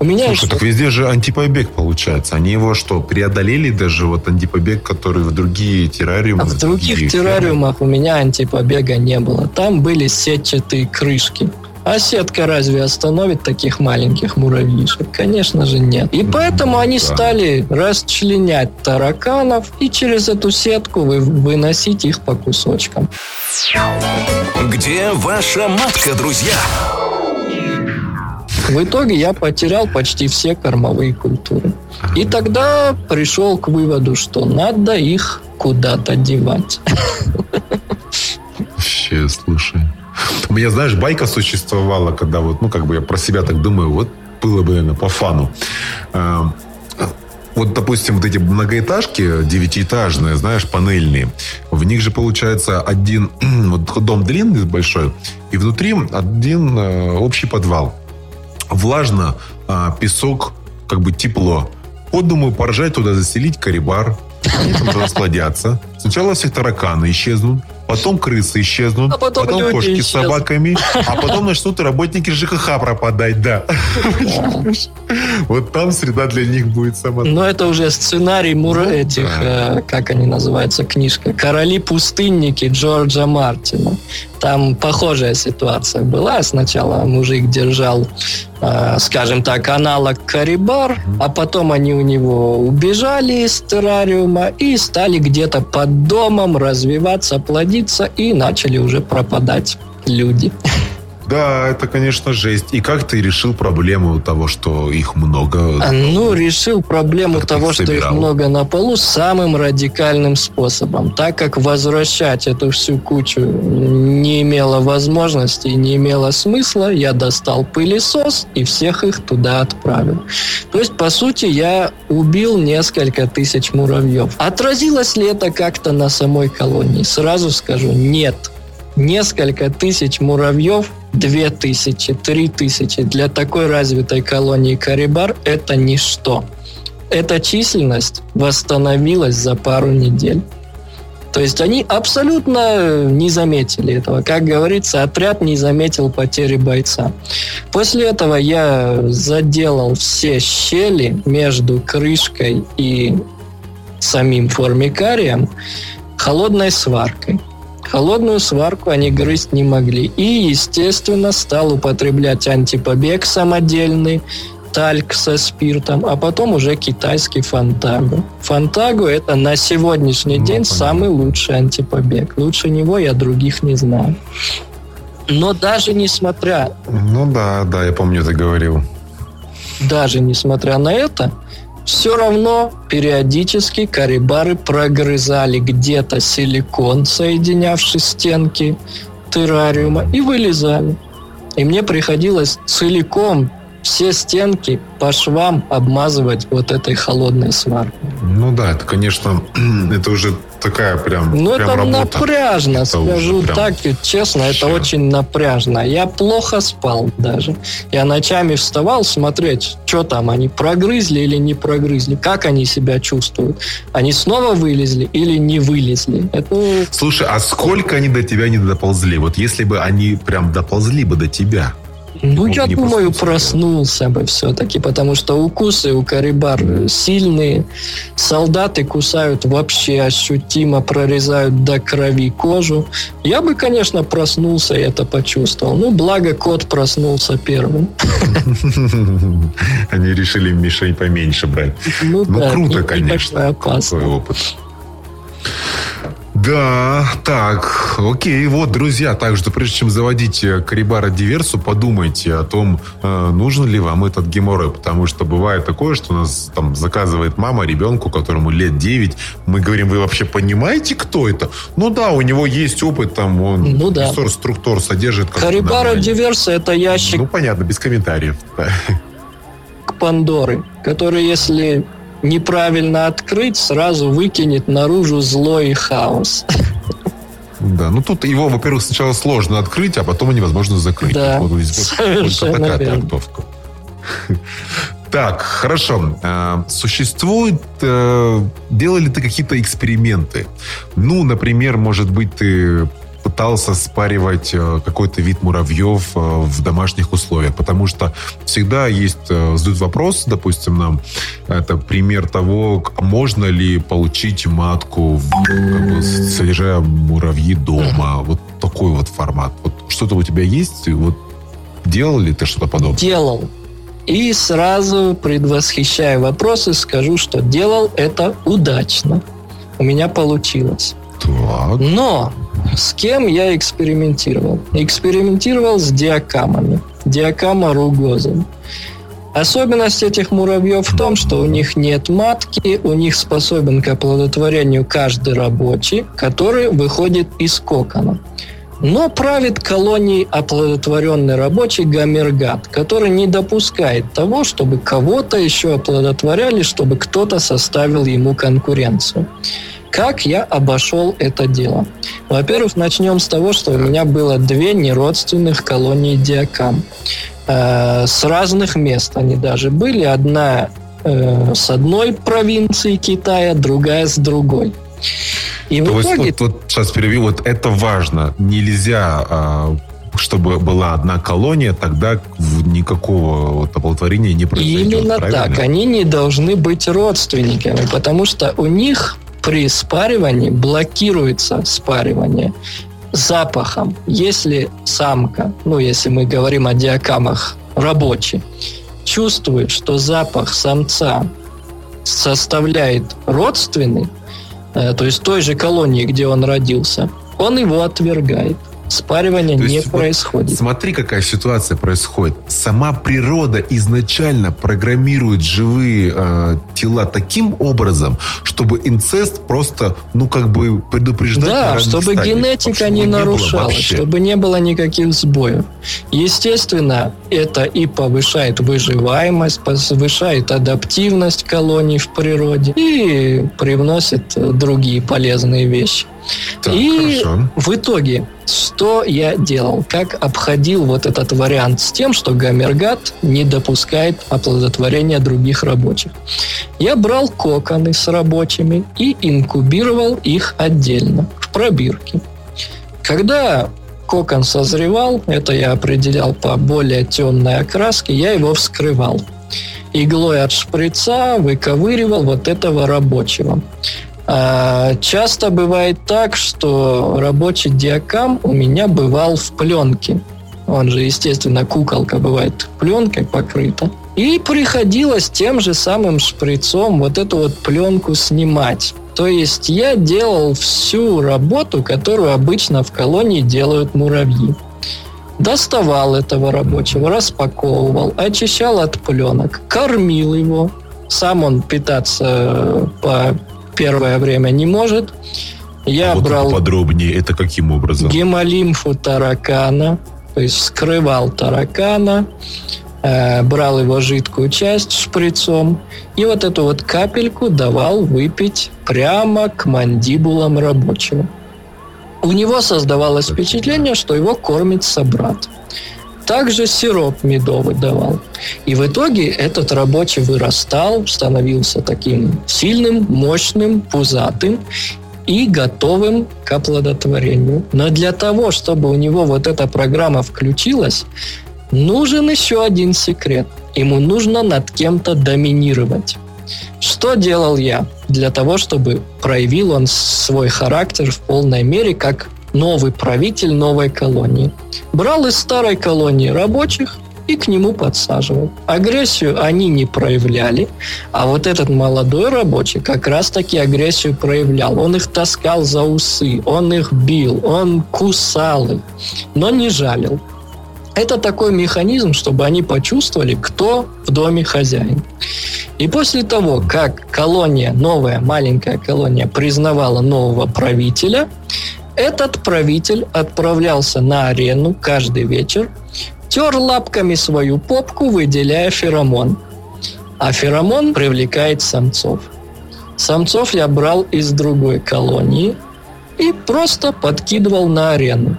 У меня Слушай, еще- так везде же антипобег получается. Они его что, преодолели даже вот антипобег, который в другие террариумы? А в других террариумах у меня антипобега не было. Там были сетчатые крышки. А сетка разве остановит таких маленьких муравьишек? Конечно же нет. И поэтому они да. стали расчленять тараканов и через эту сетку вы- выносить их по кусочкам. Где ваша матка, друзья? В итоге я потерял почти все кормовые культуры. И тогда пришел к выводу, что надо их куда-то девать. Вообще, слушай. У меня, знаешь, байка существовала, когда вот, ну, как бы я про себя так думаю, вот было бы, наверное, по фану. А, Вот, допустим, вот эти многоэтажки девятиэтажные, знаешь, панельные, в них же получается один вот дом длинный, большой, и внутри один э, общий подвал. Влажно, а, песок, как бы тепло. Вот, думаю, поржать туда заселить карибар. Они там расплодятся. Сначала все тараканы исчезнут, потом крысы исчезнут, А потом люди кошки с исчезнут. собаками, а потом начнут работники ЖКХ пропадать, да. Вот там среда для них будет сама... Но это уже сценарий мур Ну, этих, э, как они называются, книжка «Короли-пустынники» Джорджа Мартина. Там похожая ситуация была. Сначала мужик держал, э, скажем так, аналог Карибар, а потом они у него убежали из террариума и стали где-то под домом развиваться, плодиться и начали уже пропадать люди. Да, это, конечно, жесть. И как ты решил проблему того, что их много? Ну, решил проблему Как того, их что их много на полу, самым радикальным способом. Так как возвращать эту всю кучу не имело возможности не имело смысла, я достал пылесос и всех их туда отправил. То есть, по сути, я убил несколько тысяч муравьев. Отразилось ли это как-то на самой колонии? Сразу скажу, нет. Несколько тысяч муравьев, две тысячи, три тысячи для такой развитой колонии Карибар – это ничто. Эта численность восстановилась за пару недель. То есть они абсолютно не заметили этого. Как говорится, отряд не заметил потери бойца. После этого я заделал все щели между крышкой и самим формикарием холодной сваркой. Холодную сварку они грызть не могли. И, естественно, стал употреблять антипобег самодельный, тальк со спиртом, а потом уже китайский фантагу. Фантагу это на сегодняшний Ну, день понятно. самый лучший антипобег. Лучше него я других не знаю. Но даже несмотря Ну да, да, я помню, ты говорил. даже несмотря на это, все равно периодически карибары прогрызали где-то силикон, соединявший стенки террариума, и вылезали. И мне приходилось целиком все стенки по швам обмазывать вот этой холодной сваркой. Ну да, это, конечно, это уже такая прям, Ну, прям это работа. напряжно, Это скажу прям так, честно, это вообще. очень напряжно. Я плохо спал даже. Я ночами вставал смотреть, что там, они прогрызли или не прогрызли, как они себя чувствуют. Они снова вылезли или не вылезли. Это Слушай, а сколько они до тебя не доползли? Вот если бы они прям доползли бы до тебя. Ну, я думаю, проснулся бы все-таки, потому что укусы у карибар сильные. Солдаты кусают вообще ощутимо, прорезают до крови кожу. Я бы, конечно, проснулся и это почувствовал. Ну, благо кот проснулся первым. Они решили мишень поменьше брать. Ну, Ну, круто, не- конечно. Такой опыт. Да, так, окей, вот, друзья, так что прежде чем заводить э, Карибара Диверсу, подумайте о том, э, нужен ли вам этот геморрой, потому что бывает такое, что нас там заказывает мама ребенку, которому лет 9, мы говорим, вы вообще понимаете, кто это? Ну да, у него есть опыт, там, он Ну да. структур содержит. Карибара. Диверса это ящик Ну, понятно, без комментариев. Пандоры, который, если неправильно открыть, сразу выкинет наружу зло и хаос. Да, ну тут его, во-первых, сначала сложно открыть, а потом невозможно закрыть. Да, Вот вот совершенно такая верно. трактовка. Так, хорошо. А, Существует... э, Делали ты какие-то эксперименты? Ну, например, может быть, ты пытался спаривать э, какой-то вид муравьев э, в домашних условиях, потому что всегда есть, э, задают вопрос, допустим, нам, это пример того, к- можно ли получить матку, как бы, содержа муравьи дома, вот такой вот формат. Вот что-то у тебя есть? Вот делал ли ты что-то подобное? Делал. И сразу, предвосхищая вопросы, скажу, что делал это удачно. У меня получилось. Так. Но с кем я экспериментировал? Экспериментировал с диакамами. Диакама ругоза. Особенность этих муравьев в том, что у них нет матки, у них способен к оплодотворению каждый рабочий, который выходит из кокона. Но правит колонией оплодотворенный рабочий гамергат, который не допускает того, чтобы кого-то еще оплодотворяли, чтобы кто-то составил ему конкуренцию. Как я обошел это дело? Во-первых, начнем с того, что у меня было две неродственных колонии диакам. Э, с разных мест они даже были. Одна э, с одной провинции Китая, другая с другой. И То в есть, вот, вот сейчас перевью, вот это важно. Нельзя, а, чтобы была одна колония, тогда никакого вот оплодотворения не произойдет. Именно правильно? так. Они не должны быть родственниками, потому что у них при спаривании блокируется спаривание запахом. Если самка, ну, если мы говорим о диакамах, рабочий, чувствует, что запах самца составляет родственный, э, то есть той же колонии, где он родился, он его отвергает. Спаривание То не есть вот происходит. Смотри, какая ситуация происходит. Сама природа изначально программирует живые э, тела таким образом, чтобы инцест просто, ну, как бы предупреждать. Да, чтобы стадиях, генетика чтобы не было нарушалась, чтобы не было никаких сбоев. Естественно, это и повышает выживаемость, повышает адаптивность колоний в природе и привносит другие полезные вещи. Так, и хорошо. в итоге, что я делал? Как обходил вот этот вариант с тем, что гамергат не допускает оплодотворения других рабочих? Я брал коконы с рабочими и инкубировал их отдельно, в пробирке. Когда кокон созревал, это я определял по более темной окраске, я его вскрывал. Иглой от шприца выковыривал вот этого рабочего. А, Часто бывает так, что рабочий диакам у меня бывал в пленке. Он же, естественно, куколка бывает пленкой покрыта. И приходилось тем же самым шприцом вот эту вот пленку снимать. То есть я делал всю работу, которую обычно в колонии делают муравьи. Доставал этого рабочего, распаковывал, очищал от пленок, кормил его. Сам он питаться э, по первое время не может. Я вот брал подробнее, это каким образом? гемолимфу таракана, то есть вскрывал таракана, э, брал его жидкую часть шприцом и вот эту вот капельку давал выпить прямо к мандибулам рабочего. У него создавалось впечатление, что его кормит собрат. Также сироп медовый давал. И в итоге этот рабочий вырастал, становился таким сильным, мощным, пузатым и готовым к оплодотворению. Но для того, чтобы у него вот эта программа включилась, нужен еще один секрет. Ему нужно над кем-то доминировать. Что делал я для того, чтобы проявил он свой характер в полной мере как новый правитель новой колонии? Брал из старой колонии рабочих и к нему подсаживал. Агрессию они не проявляли, а вот этот молодой рабочий как раз-таки агрессию проявлял. Он их таскал за усы, он их бил, он кусал их, но не жалил. Это такой механизм, чтобы они почувствовали, кто в доме хозяин. И после того, как колония, новая маленькая колония, признавала нового правителя, этот правитель отправлялся на арену каждый вечер, тер лапками свою попку, выделяя феромон. А феромон привлекает самцов. Самцов я брал из другой колонии и просто подкидывал на арену.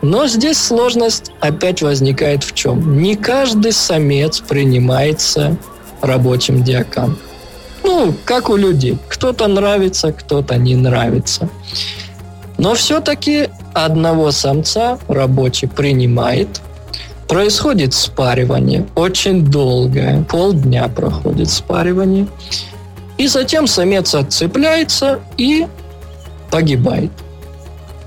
Но здесь сложность опять возникает в чем? Не каждый самец принимается рабочим диакам. Ну, как у людей. Кто-то нравится, кто-то не нравится. Но все-таки одного самца рабочий принимает. Происходит спаривание, очень долгое, полдня проходит спаривание. И затем самец отцепляется и погибает.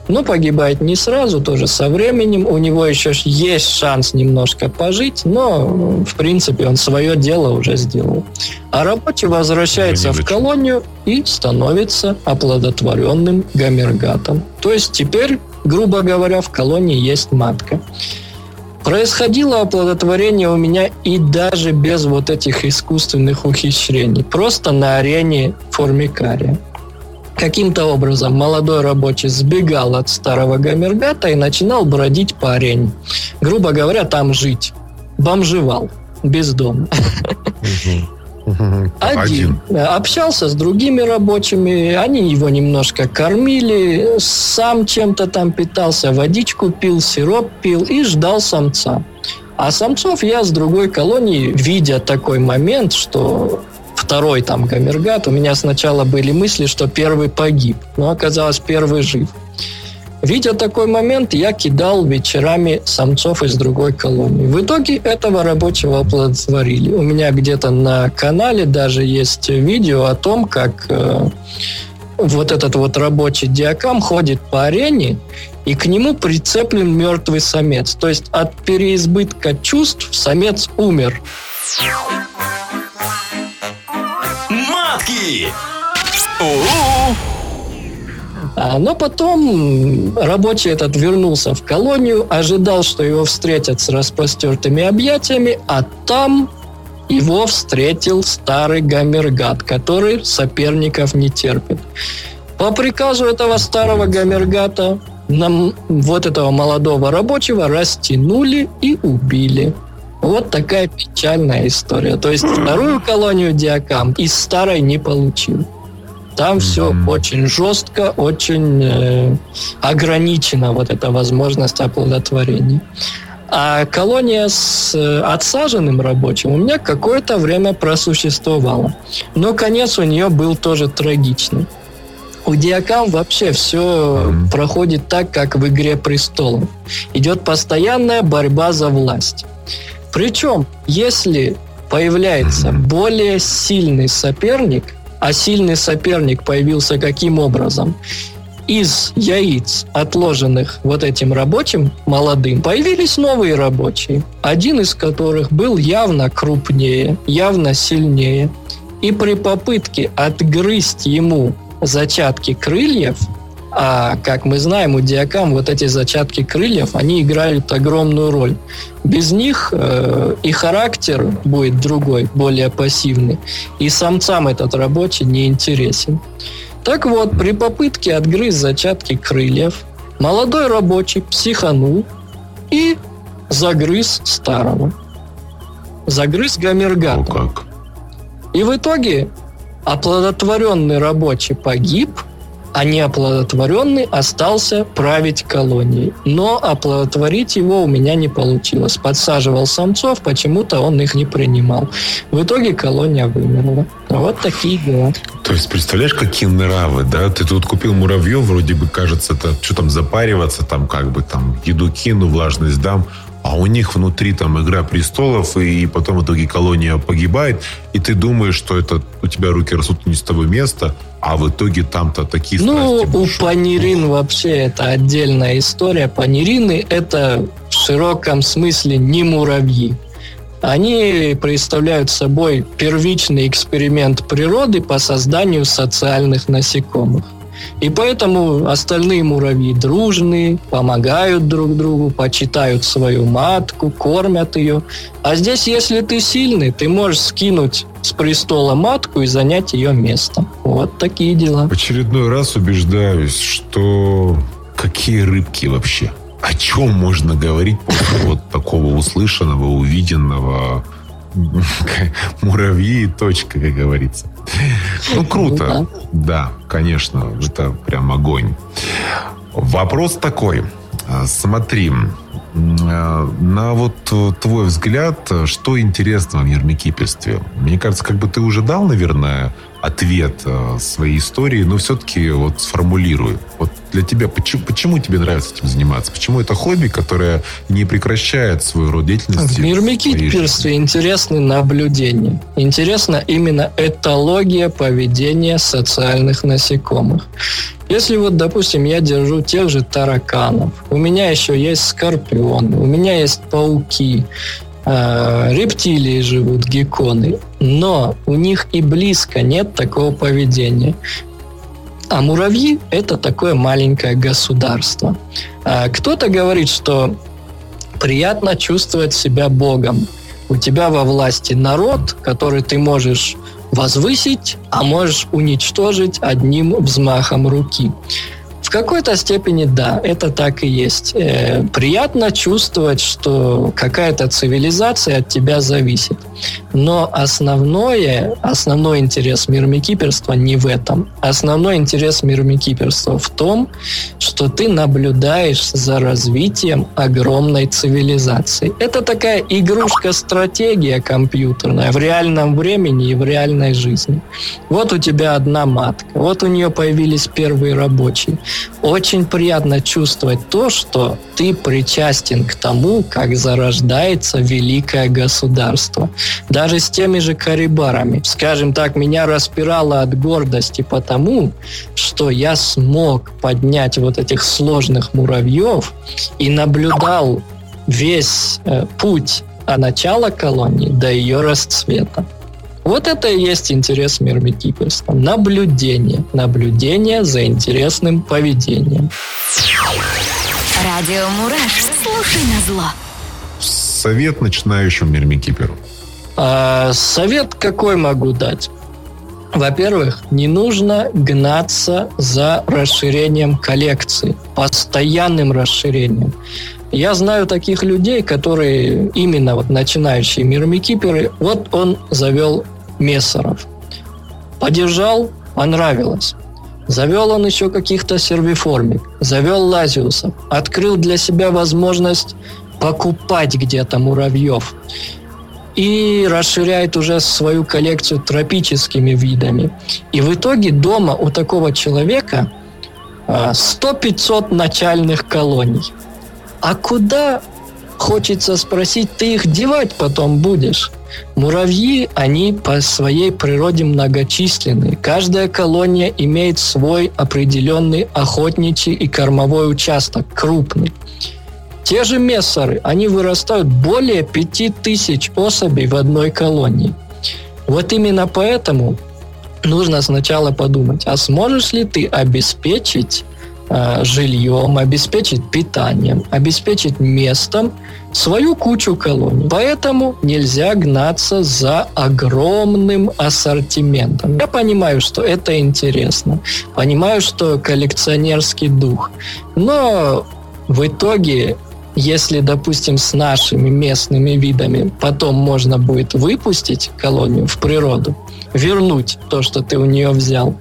Но погибает не сразу, тоже со временем. У него еще есть шанс немножко пожить, но, в принципе, он свое дело уже сделал. А рабочий возвращается в колонию и становится оплодотворенным гомергатом. То есть теперь, грубо говоря, в колонии есть матка. Происходило оплодотворение у меня и даже без вот этих искусственных ухищрений. Просто на арене формикария. Каким-то образом молодой рабочий сбегал от старого гомергата и начинал бродить по арене. Грубо говоря, там жить. Бомжевал. Бездомно. Один. Общался с другими рабочими, они его немножко кормили, сам чем-то там питался, водичку пил, сироп пил и ждал самца. А самцов я с другой колонии, видя такой момент, что второй там Гамергат, у меня сначала были мысли, что первый погиб, но оказалось первый жив. Видя такой момент, я кидал вечерами самцов из другой колонии. В итоге этого рабочего оплодотворили. У меня где-то на канале даже есть видео о том, как э, вот этот вот рабочий диакам ходит по арене, и к нему прицеплен мертвый самец. То есть от переизбытка чувств самец умер. У-у-у! А, но потом рабочий этот вернулся в колонию, ожидал, что его встретят с распростертыми объятиями, а там его встретил старый гамергат, который соперников не терпит. По приказу этого старого гамергата нам вот этого молодого рабочего растянули и убили. Вот такая печальная история. То есть вторую колонию Диакам из старой не получил. Там все очень жестко, очень э, ограничена вот эта возможность оплодотворения. А колония с э, отсаженным рабочим у меня какое-то время просуществовала. Но конец у нее был тоже трагичный. У Диакам вообще все проходит так, как в «Игре престолов». Идет постоянная борьба за власть. Причем, если появляется более сильный соперник, а сильный соперник появился каким образом? Из яиц, отложенных вот этим рабочим молодым, появились новые рабочие, один из которых был явно крупнее, явно сильнее. И при попытке отгрызть ему зачатки крыльев, а как мы знаем, у диакам вот эти зачатки крыльев, они играют огромную роль. Без них э, и характер будет другой, более пассивный, и самцам этот рабочий не интересен. Так вот, при попытке отгрызть зачатки крыльев, молодой рабочий психанул и загрыз старого. Загрыз гомергата. О, как. И в итоге оплодотворенный рабочий погиб, а неоплодотворенный остался править колонией. Но оплодотворить его у меня не получилось. Подсаживал самцов, почему-то он их не принимал. В итоге колония вымерла. Вот такие дела. То есть, представляешь, какие нравы, да? Ты тут купил муравьев, вроде бы кажется, это что там запариваться, там как бы там еду кину, влажность дам, а у них внутри там игра престолов, и потом в итоге колония погибает, и ты думаешь, что это у тебя руки растут не с того места, а в итоге там-то такие Ну, у панирин вообще это отдельная история. Панирины это в широком смысле не муравьи. Они представляют собой первичный эксперимент природы по созданию социальных насекомых. И поэтому остальные муравьи дружные, помогают друг другу, почитают свою матку, кормят ее. А здесь, если ты сильный, ты можешь скинуть с престола матку и занять ее место. Вот такие дела. В очередной раз убеждаюсь, что какие рыбки вообще? О чем можно говорить после вот такого услышанного, увиденного муравьи и точка, как говорится. Ну, круто. Да, конечно, это прям огонь. Вопрос такой. Смотри, а, на вот твой взгляд, что интересно в мирмикиперстве? Мне кажется, как бы ты уже дал, наверное, ответ а, своей истории, но все-таки вот сформулируй. Вот для тебя, почему, почему тебе нравится этим заниматься? Почему это хобби, которое не прекращает свой род деятельности? В мирмикиперстве интересны наблюдения. Интересна именно этология поведения социальных насекомых. Если вот, допустим, я держу тех же тараканов, у меня еще есть скорпионы, у меня есть пауки, э, рептилии живут, гекконы, но у них и близко нет такого поведения. А муравьи – это такое маленькое государство. А кто-то говорит, что приятно чувствовать себя Богом. У тебя во власти народ, который ты можешь возвысить, а можешь уничтожить одним взмахом руки. В какой-то степени да, это так и есть. Э, приятно чувствовать, что какая-то цивилизация от тебя зависит. Но основное, основной интерес мирмикиперства не в этом. Основной интерес мирмикиперства в том, что ты наблюдаешь за развитием огромной цивилизации. Это такая игрушка-стратегия компьютерная в реальном времени и в реальной жизни. Вот у тебя одна матка, вот у нее появились первые рабочие. Очень приятно чувствовать то, что ты причастен к тому, как зарождается великое государство. Даже с теми же карибарами. Скажем так, меня распирало от гордости потому, что я смог поднять вот этих сложных муравьев и наблюдал весь э, путь от начала колонии до ее расцвета. Вот это и есть интерес мирмикиперства. Наблюдение. Наблюдение за интересным поведением. Радио Мураш. Слушай на зло. Совет начинающему мирмикиперу. А, совет какой могу дать? Во-первых, не нужно гнаться за расширением коллекции, постоянным расширением. Я знаю таких людей, которые именно вот начинающие мирмикиперы, вот он завел мессеров. Подержал, понравилось. Завел он еще каких-то сервиформик, завел лазиусов, открыл для себя возможность покупать где-то муравьев и расширяет уже свою коллекцию тропическими видами. И в итоге дома у такого человека 100-500 а, начальных колоний. А куда, хочется спросить, ты их девать потом будешь? Муравьи, они по своей природе многочисленны. Каждая колония имеет свой определенный охотничий и кормовой участок, крупный. Те же мессоры, они вырастают более 5000 особей в одной колонии. Вот именно поэтому нужно сначала подумать, а сможешь ли ты обеспечить жильем, обеспечить питанием, обеспечить местом свою кучу колоний. Поэтому нельзя гнаться за огромным ассортиментом. Я понимаю, что это интересно. Понимаю, что коллекционерский дух. Но в итоге если, допустим, с нашими местными видами потом можно будет выпустить колонию в природу, вернуть то, что ты у нее взял,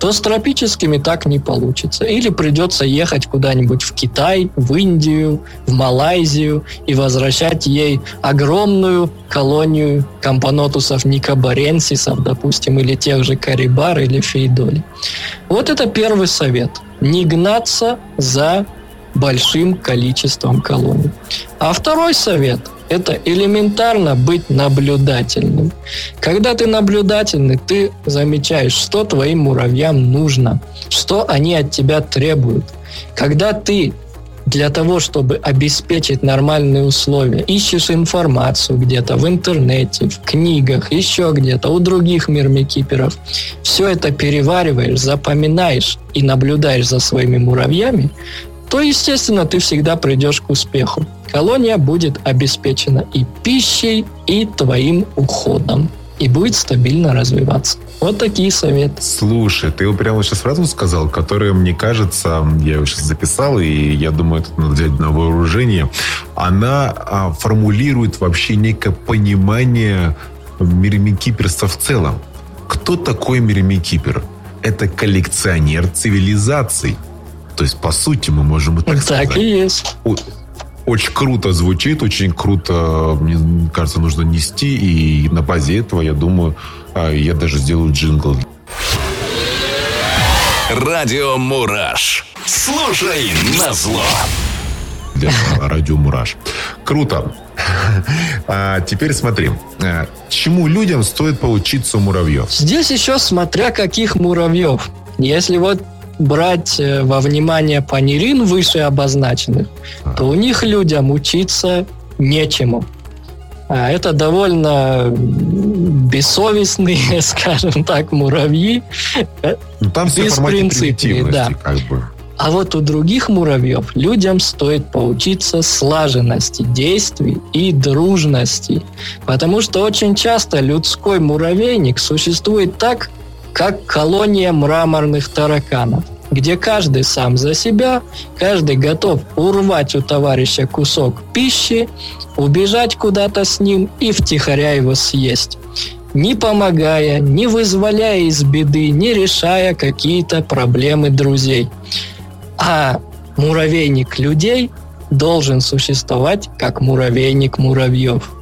то с тропическими так не получится. Или придется ехать куда-нибудь в Китай, в Индию, в Малайзию и возвращать ей огромную колонию компонотусов никобаренсисов, допустим, или тех же карибар или фейдоли. Вот это первый совет. Не гнаться за большим количеством колоний. А второй совет – это элементарно быть наблюдательным. Когда ты наблюдательный, ты замечаешь, что твоим муравьям нужно, что они от тебя требуют. Когда ты для того, чтобы обеспечить нормальные условия, ищешь информацию где-то в интернете, в книгах, еще где-то, у других мирмикиперов. Все это перевариваешь, запоминаешь и наблюдаешь за своими муравьями, то, естественно, ты всегда придешь к успеху. Колония будет обеспечена и пищей, и твоим уходом. И будет стабильно развиваться. Вот такие советы. Слушай, ты прямо сейчас фразу сказал, которая, мне кажется, я ее сейчас записал, и я думаю, это надо взять на вооружение. Она а, формулирует вообще некое понимание миремикиперства в целом. Кто такой миремикипер? Это коллекционер цивилизаций. То есть, по сути, мы можем и так, Так сказать. и есть. Очень круто звучит, очень круто, мне кажется, нужно нести. И на базе этого, я думаю, а, я даже сделаю джингл. Радио Мураш. Слушай на зло. для радио Мураш. Круто. А теперь смотри, а, чему людям стоит поучиться у муравьев? Здесь еще смотря каких муравьев. Если вот брать э, во внимание панерин выше обозначенных, то у них людям учиться нечему. А это довольно бессовестные, скажем так, муравьи. Ну, там все Беспринципные, да. как бы. А вот у других муравьев людям стоит поучиться слаженности действий и дружности. Потому что очень часто людской муравейник существует так, как колония мраморных тараканов, где каждый сам за себя, каждый готов урвать у товарища кусок пищи, убежать куда-то с ним и втихаря его съесть не помогая, не вызволяя из беды, не решая какие-то проблемы друзей. А муравейник людей должен существовать как муравейник муравьев.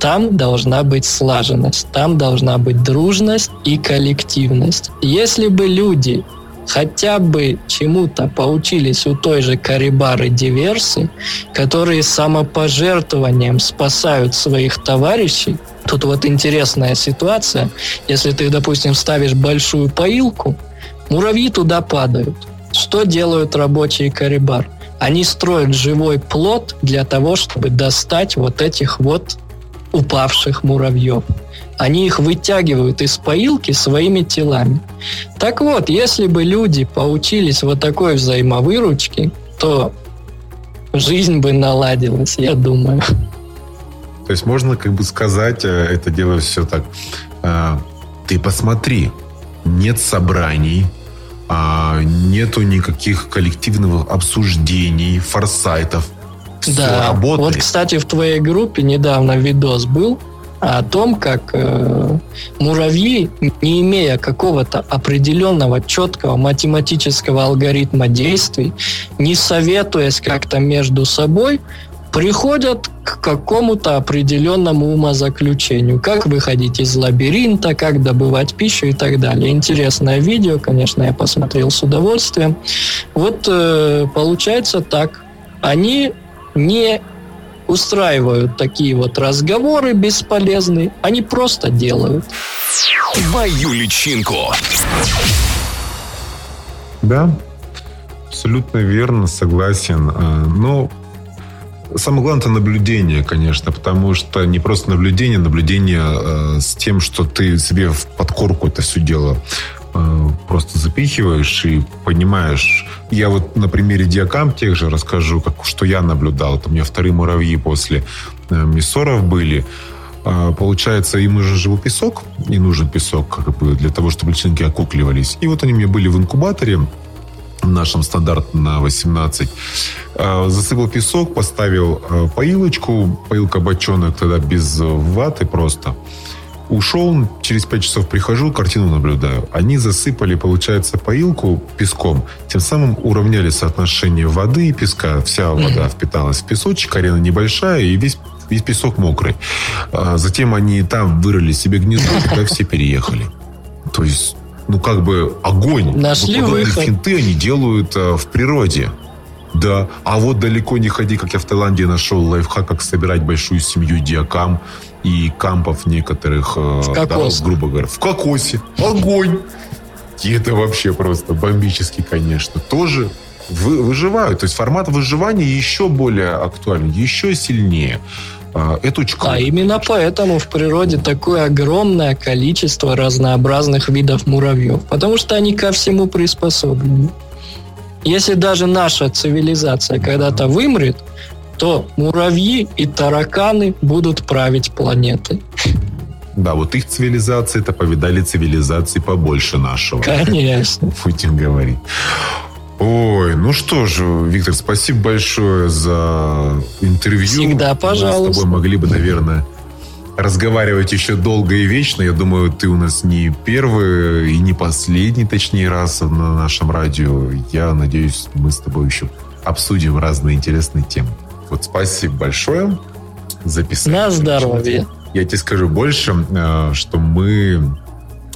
Там должна быть слаженность, там должна быть дружность и коллективность. Если бы люди хотя бы чему-то поучились у той же Карибары Диверсы, которые самопожертвованием спасают своих товарищей, тут вот интересная ситуация. Если ты, допустим, ставишь большую поилку, муравьи туда падают. Что делают рабочие Карибар? Они строят живой плод для того, чтобы достать вот этих вот упавших муравьев. Они их вытягивают из поилки своими телами. Так вот, если бы люди поучились вот такой взаимовыручке, то жизнь бы наладилась, я думаю. То есть можно как бы сказать, э, это дело все так. а, Ты посмотри, нет собраний, а, нету никаких коллективных обсуждений, форсайтов. Все да, работает. вот, кстати, в твоей группе недавно видос был о том, как э, муравьи, не имея какого-то определенного четкого математического алгоритма действий, не советуясь как-то между собой, приходят к какому-то определенному умозаключению. Как выходить из лабиринта, как добывать пищу и так далее. Интересное видео, конечно, я посмотрел с удовольствием. Вот э, получается так. Они не устраивают такие вот разговоры бесполезные, они просто делают. Твою личинку. Да, абсолютно верно, согласен. А, Но самое главное это наблюдение, конечно, потому что не просто наблюдение, наблюдение э, с тем, что ты себе в подкорку это все дело э, просто запихиваешь и понимаешь. Я вот на примере диакамп тех же расскажу, как, что я наблюдал. Это у меня вторые муравьи после э, миссоров были. А, Получается, им нужен живой песок, и нужен песок как бы, для того, чтобы личинки окукливались. И вот они у меня были в инкубаторе, в нашем стандарт на 18. А, Засыпал песок, поставил а, поилочку, поилка бочонок тогда без э, ваты просто. Ушел, через 5 часов прихожу, картину наблюдаю. Они засыпали, получается, поилку песком, тем самым уравняли соотношение воды и песка. Вся вода впиталась в песочек, арена небольшая, и весь весь песок мокрый. А затем они там вырыли себе гнездо, и туда все переехали. То есть, ну, как бы огонь. Нашли вот выход. финты они делают а, в природе. Да. А вот далеко не ходи, как я в Таиланде нашел лайфхак, как собирать большую семью диакам и кампов некоторых, э, да, грубо говоря, в кокосе. Огонь! И это вообще просто бомбически, конечно. Тоже вы, выживают. То есть формат выживания еще более актуален, еще сильнее. А, это очень круто. А именно поэтому в природе такое огромное количество разнообразных видов муравьев, потому что они ко всему приспособлены. Если даже наша цивилизация когда-то вымрет, то муравьи и тараканы будут править планетой. Да, вот их цивилизации это повидали цивилизации побольше нашего. Конечно. Будем говорить. Ой, ну что же, Виктор, спасибо большое за интервью. Всегда, пожалуйста. Мы с тобой могли бы, наверное, разговаривать еще долго и вечно. Я думаю, ты у нас не первый и не последний, точнее, раз на нашем радио. Я надеюсь, мы с тобой еще обсудим разные интересные темы. Вот спасибо большое. Записали. На здоровье. Я тебе скажу больше, э, что мы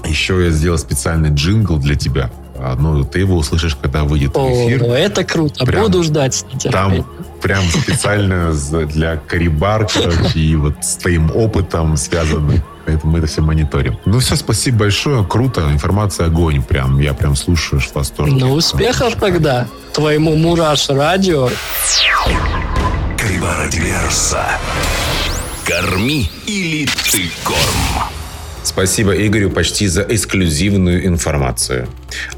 еще я сделал специальный джингл для тебя. А, ну, ты его услышишь, когда выйдет О, эфир. ну это круто. Прям Буду ждать. Там прям специально за- для Карибар, короче, и вот с твоим опытом связано. Поэтому мы это все мониторим. Ну все, спасибо большое. Круто. Информация огонь. Прям, я прям слушаю в восторге. Ну, успехов тогда твоему Мураш радио. Крибара Диверса. Корми или ты корм. Спасибо Игорю почти за эксклюзивную информацию.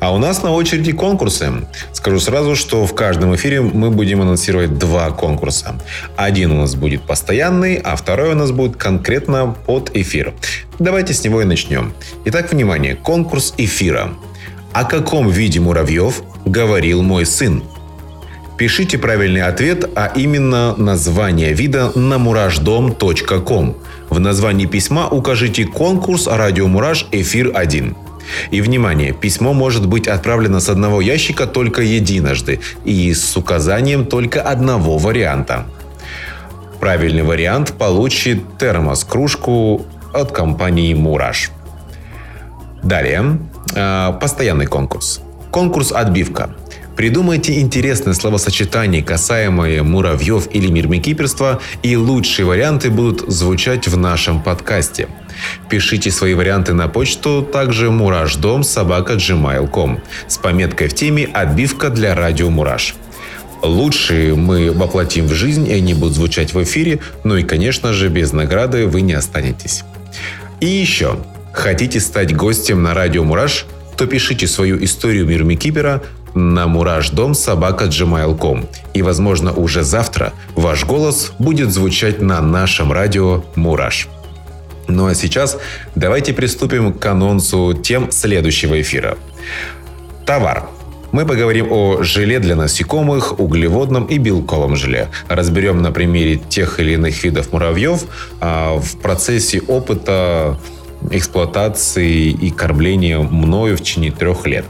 А у нас на очереди конкурсы. Скажу сразу, что в каждом эфире мы будем анонсировать два конкурса. Один у нас будет постоянный, а второй у нас будет конкретно под эфир. Давайте с него и начнем. Итак, внимание, конкурс эфира. О каком виде муравьев говорил мой сын? Пишите правильный ответ, а именно название вида на мураждом.ком. В названии письма укажите конкурс «Радио Мураж. Эфир 1». И, внимание, письмо может быть отправлено с одного ящика только единожды и с указанием только одного варианта. Правильный вариант получит термос-кружку от компании «Мураж». Далее, э, постоянный конкурс. Конкурс «Отбивка». Придумайте интересные словосочетания, касаемые муравьев или мирмикиперства, и лучшие варианты будут звучать в нашем подкасте. Пишите свои варианты на почту, также мураждом собака gmail.com с пометкой в теме «Отбивка для радио Мураж». Лучшие мы воплотим в жизнь, и они будут звучать в эфире, ну и, конечно же, без награды вы не останетесь. И еще, хотите стать гостем на радио Мураж, то пишите свою историю Мирмикипера на muраждом.собака.gmail.com и, возможно, уже завтра ваш голос будет звучать на нашем радио Мураж. Ну а сейчас давайте приступим к анонсу тем следующего эфира. Товар. Мы поговорим о желе для насекомых, углеводном и белковом желе. Разберем на примере тех или иных видов муравьев а, в процессе опыта эксплуатации и кормления мною в течение трех лет.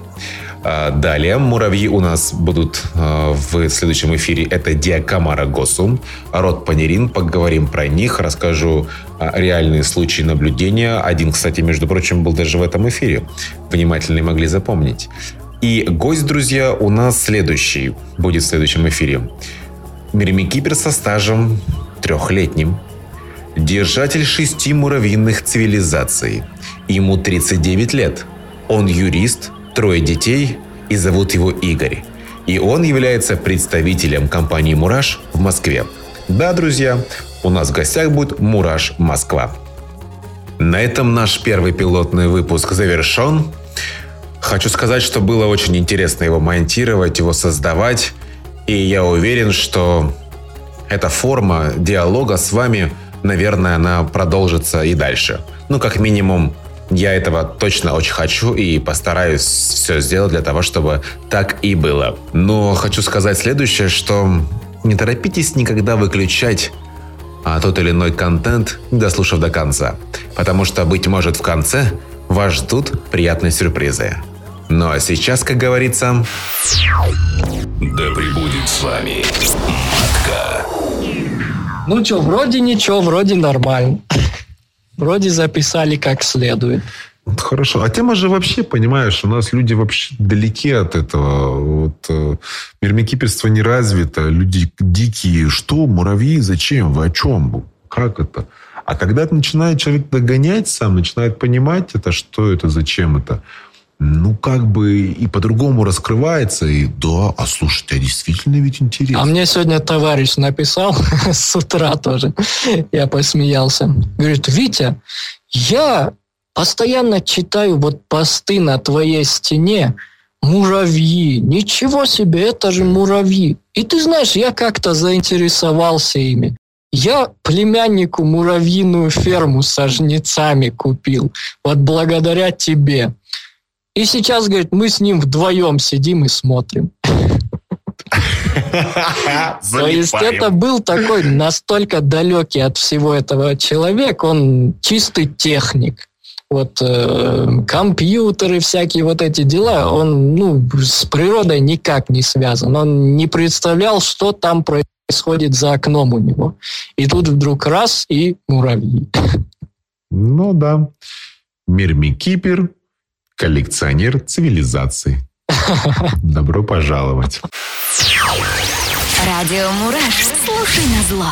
А, Далее муравьи у нас будут а, в следующем эфире. Это диакамара госум, род панерин. Поговорим про них, расскажу а, реальные случаи наблюдения. Один, кстати, между прочим, был даже в этом эфире. Внимательные могли запомнить. И гость, друзья, у нас следующий будет в следующем эфире. Мирмикипер со стажем трехлетним. Держатель шести муравьиных цивилизаций. Ему 39 лет. Он юрист, трое детей и зовут его Игорь. И он является представителем компании «Мураш» в Москве. Да, друзья, у нас в гостях будет «Мураш Москва». На этом наш первый пилотный выпуск завершен. Хочу сказать, что было очень интересно его монтировать, его создавать. И я уверен, что эта форма диалога с вами, наверное, она продолжится и дальше. Ну, как минимум, я этого точно очень хочу и постараюсь все сделать для того, чтобы так и было. Но хочу сказать следующее, что не торопитесь никогда выключать а тот или иной контент, не дослушав до конца. Потому что, быть может, в конце вас ждут приятные сюрпризы. Ну а сейчас, как говорится, Да пребудет с вами матка. Ну что, вроде ничего, вроде нормально. Вроде записали как следует. Хорошо. А тема же вообще, понимаешь, у нас люди вообще далеки от этого. Вот, э, мирмикиперство не развито, люди дикие. Что, муравьи, зачем, вы о чем? Как это? А когда начинает человек догонять сам, начинает понимать это, что это, зачем это, ну, как бы и по-другому раскрывается. И да, а слушайте, а действительно ведь интересно. А мне сегодня товарищ написал с утра тоже. Я посмеялся. Говорит, Витя, я постоянно читаю вот посты на твоей стене. Муравьи. Ничего себе, это же муравьи. И ты знаешь, я как-то заинтересовался ими. Я племяннику муравьиную ферму со жнецами купил. Вот благодаря тебе. И сейчас, говорит, мы с ним вдвоем сидим и смотрим. То есть это был такой настолько далекий от всего этого человек, он чистый техник. Вот э, компьютеры, всякие вот эти дела, он ну, с природой никак не связан. Он не представлял, что там происходит за окном у него. И тут вдруг раз и муравьи. Ну да. Мирмикипер, коллекционер цивилизации. Добро пожаловать. Радио Мураш. Слушай на зло.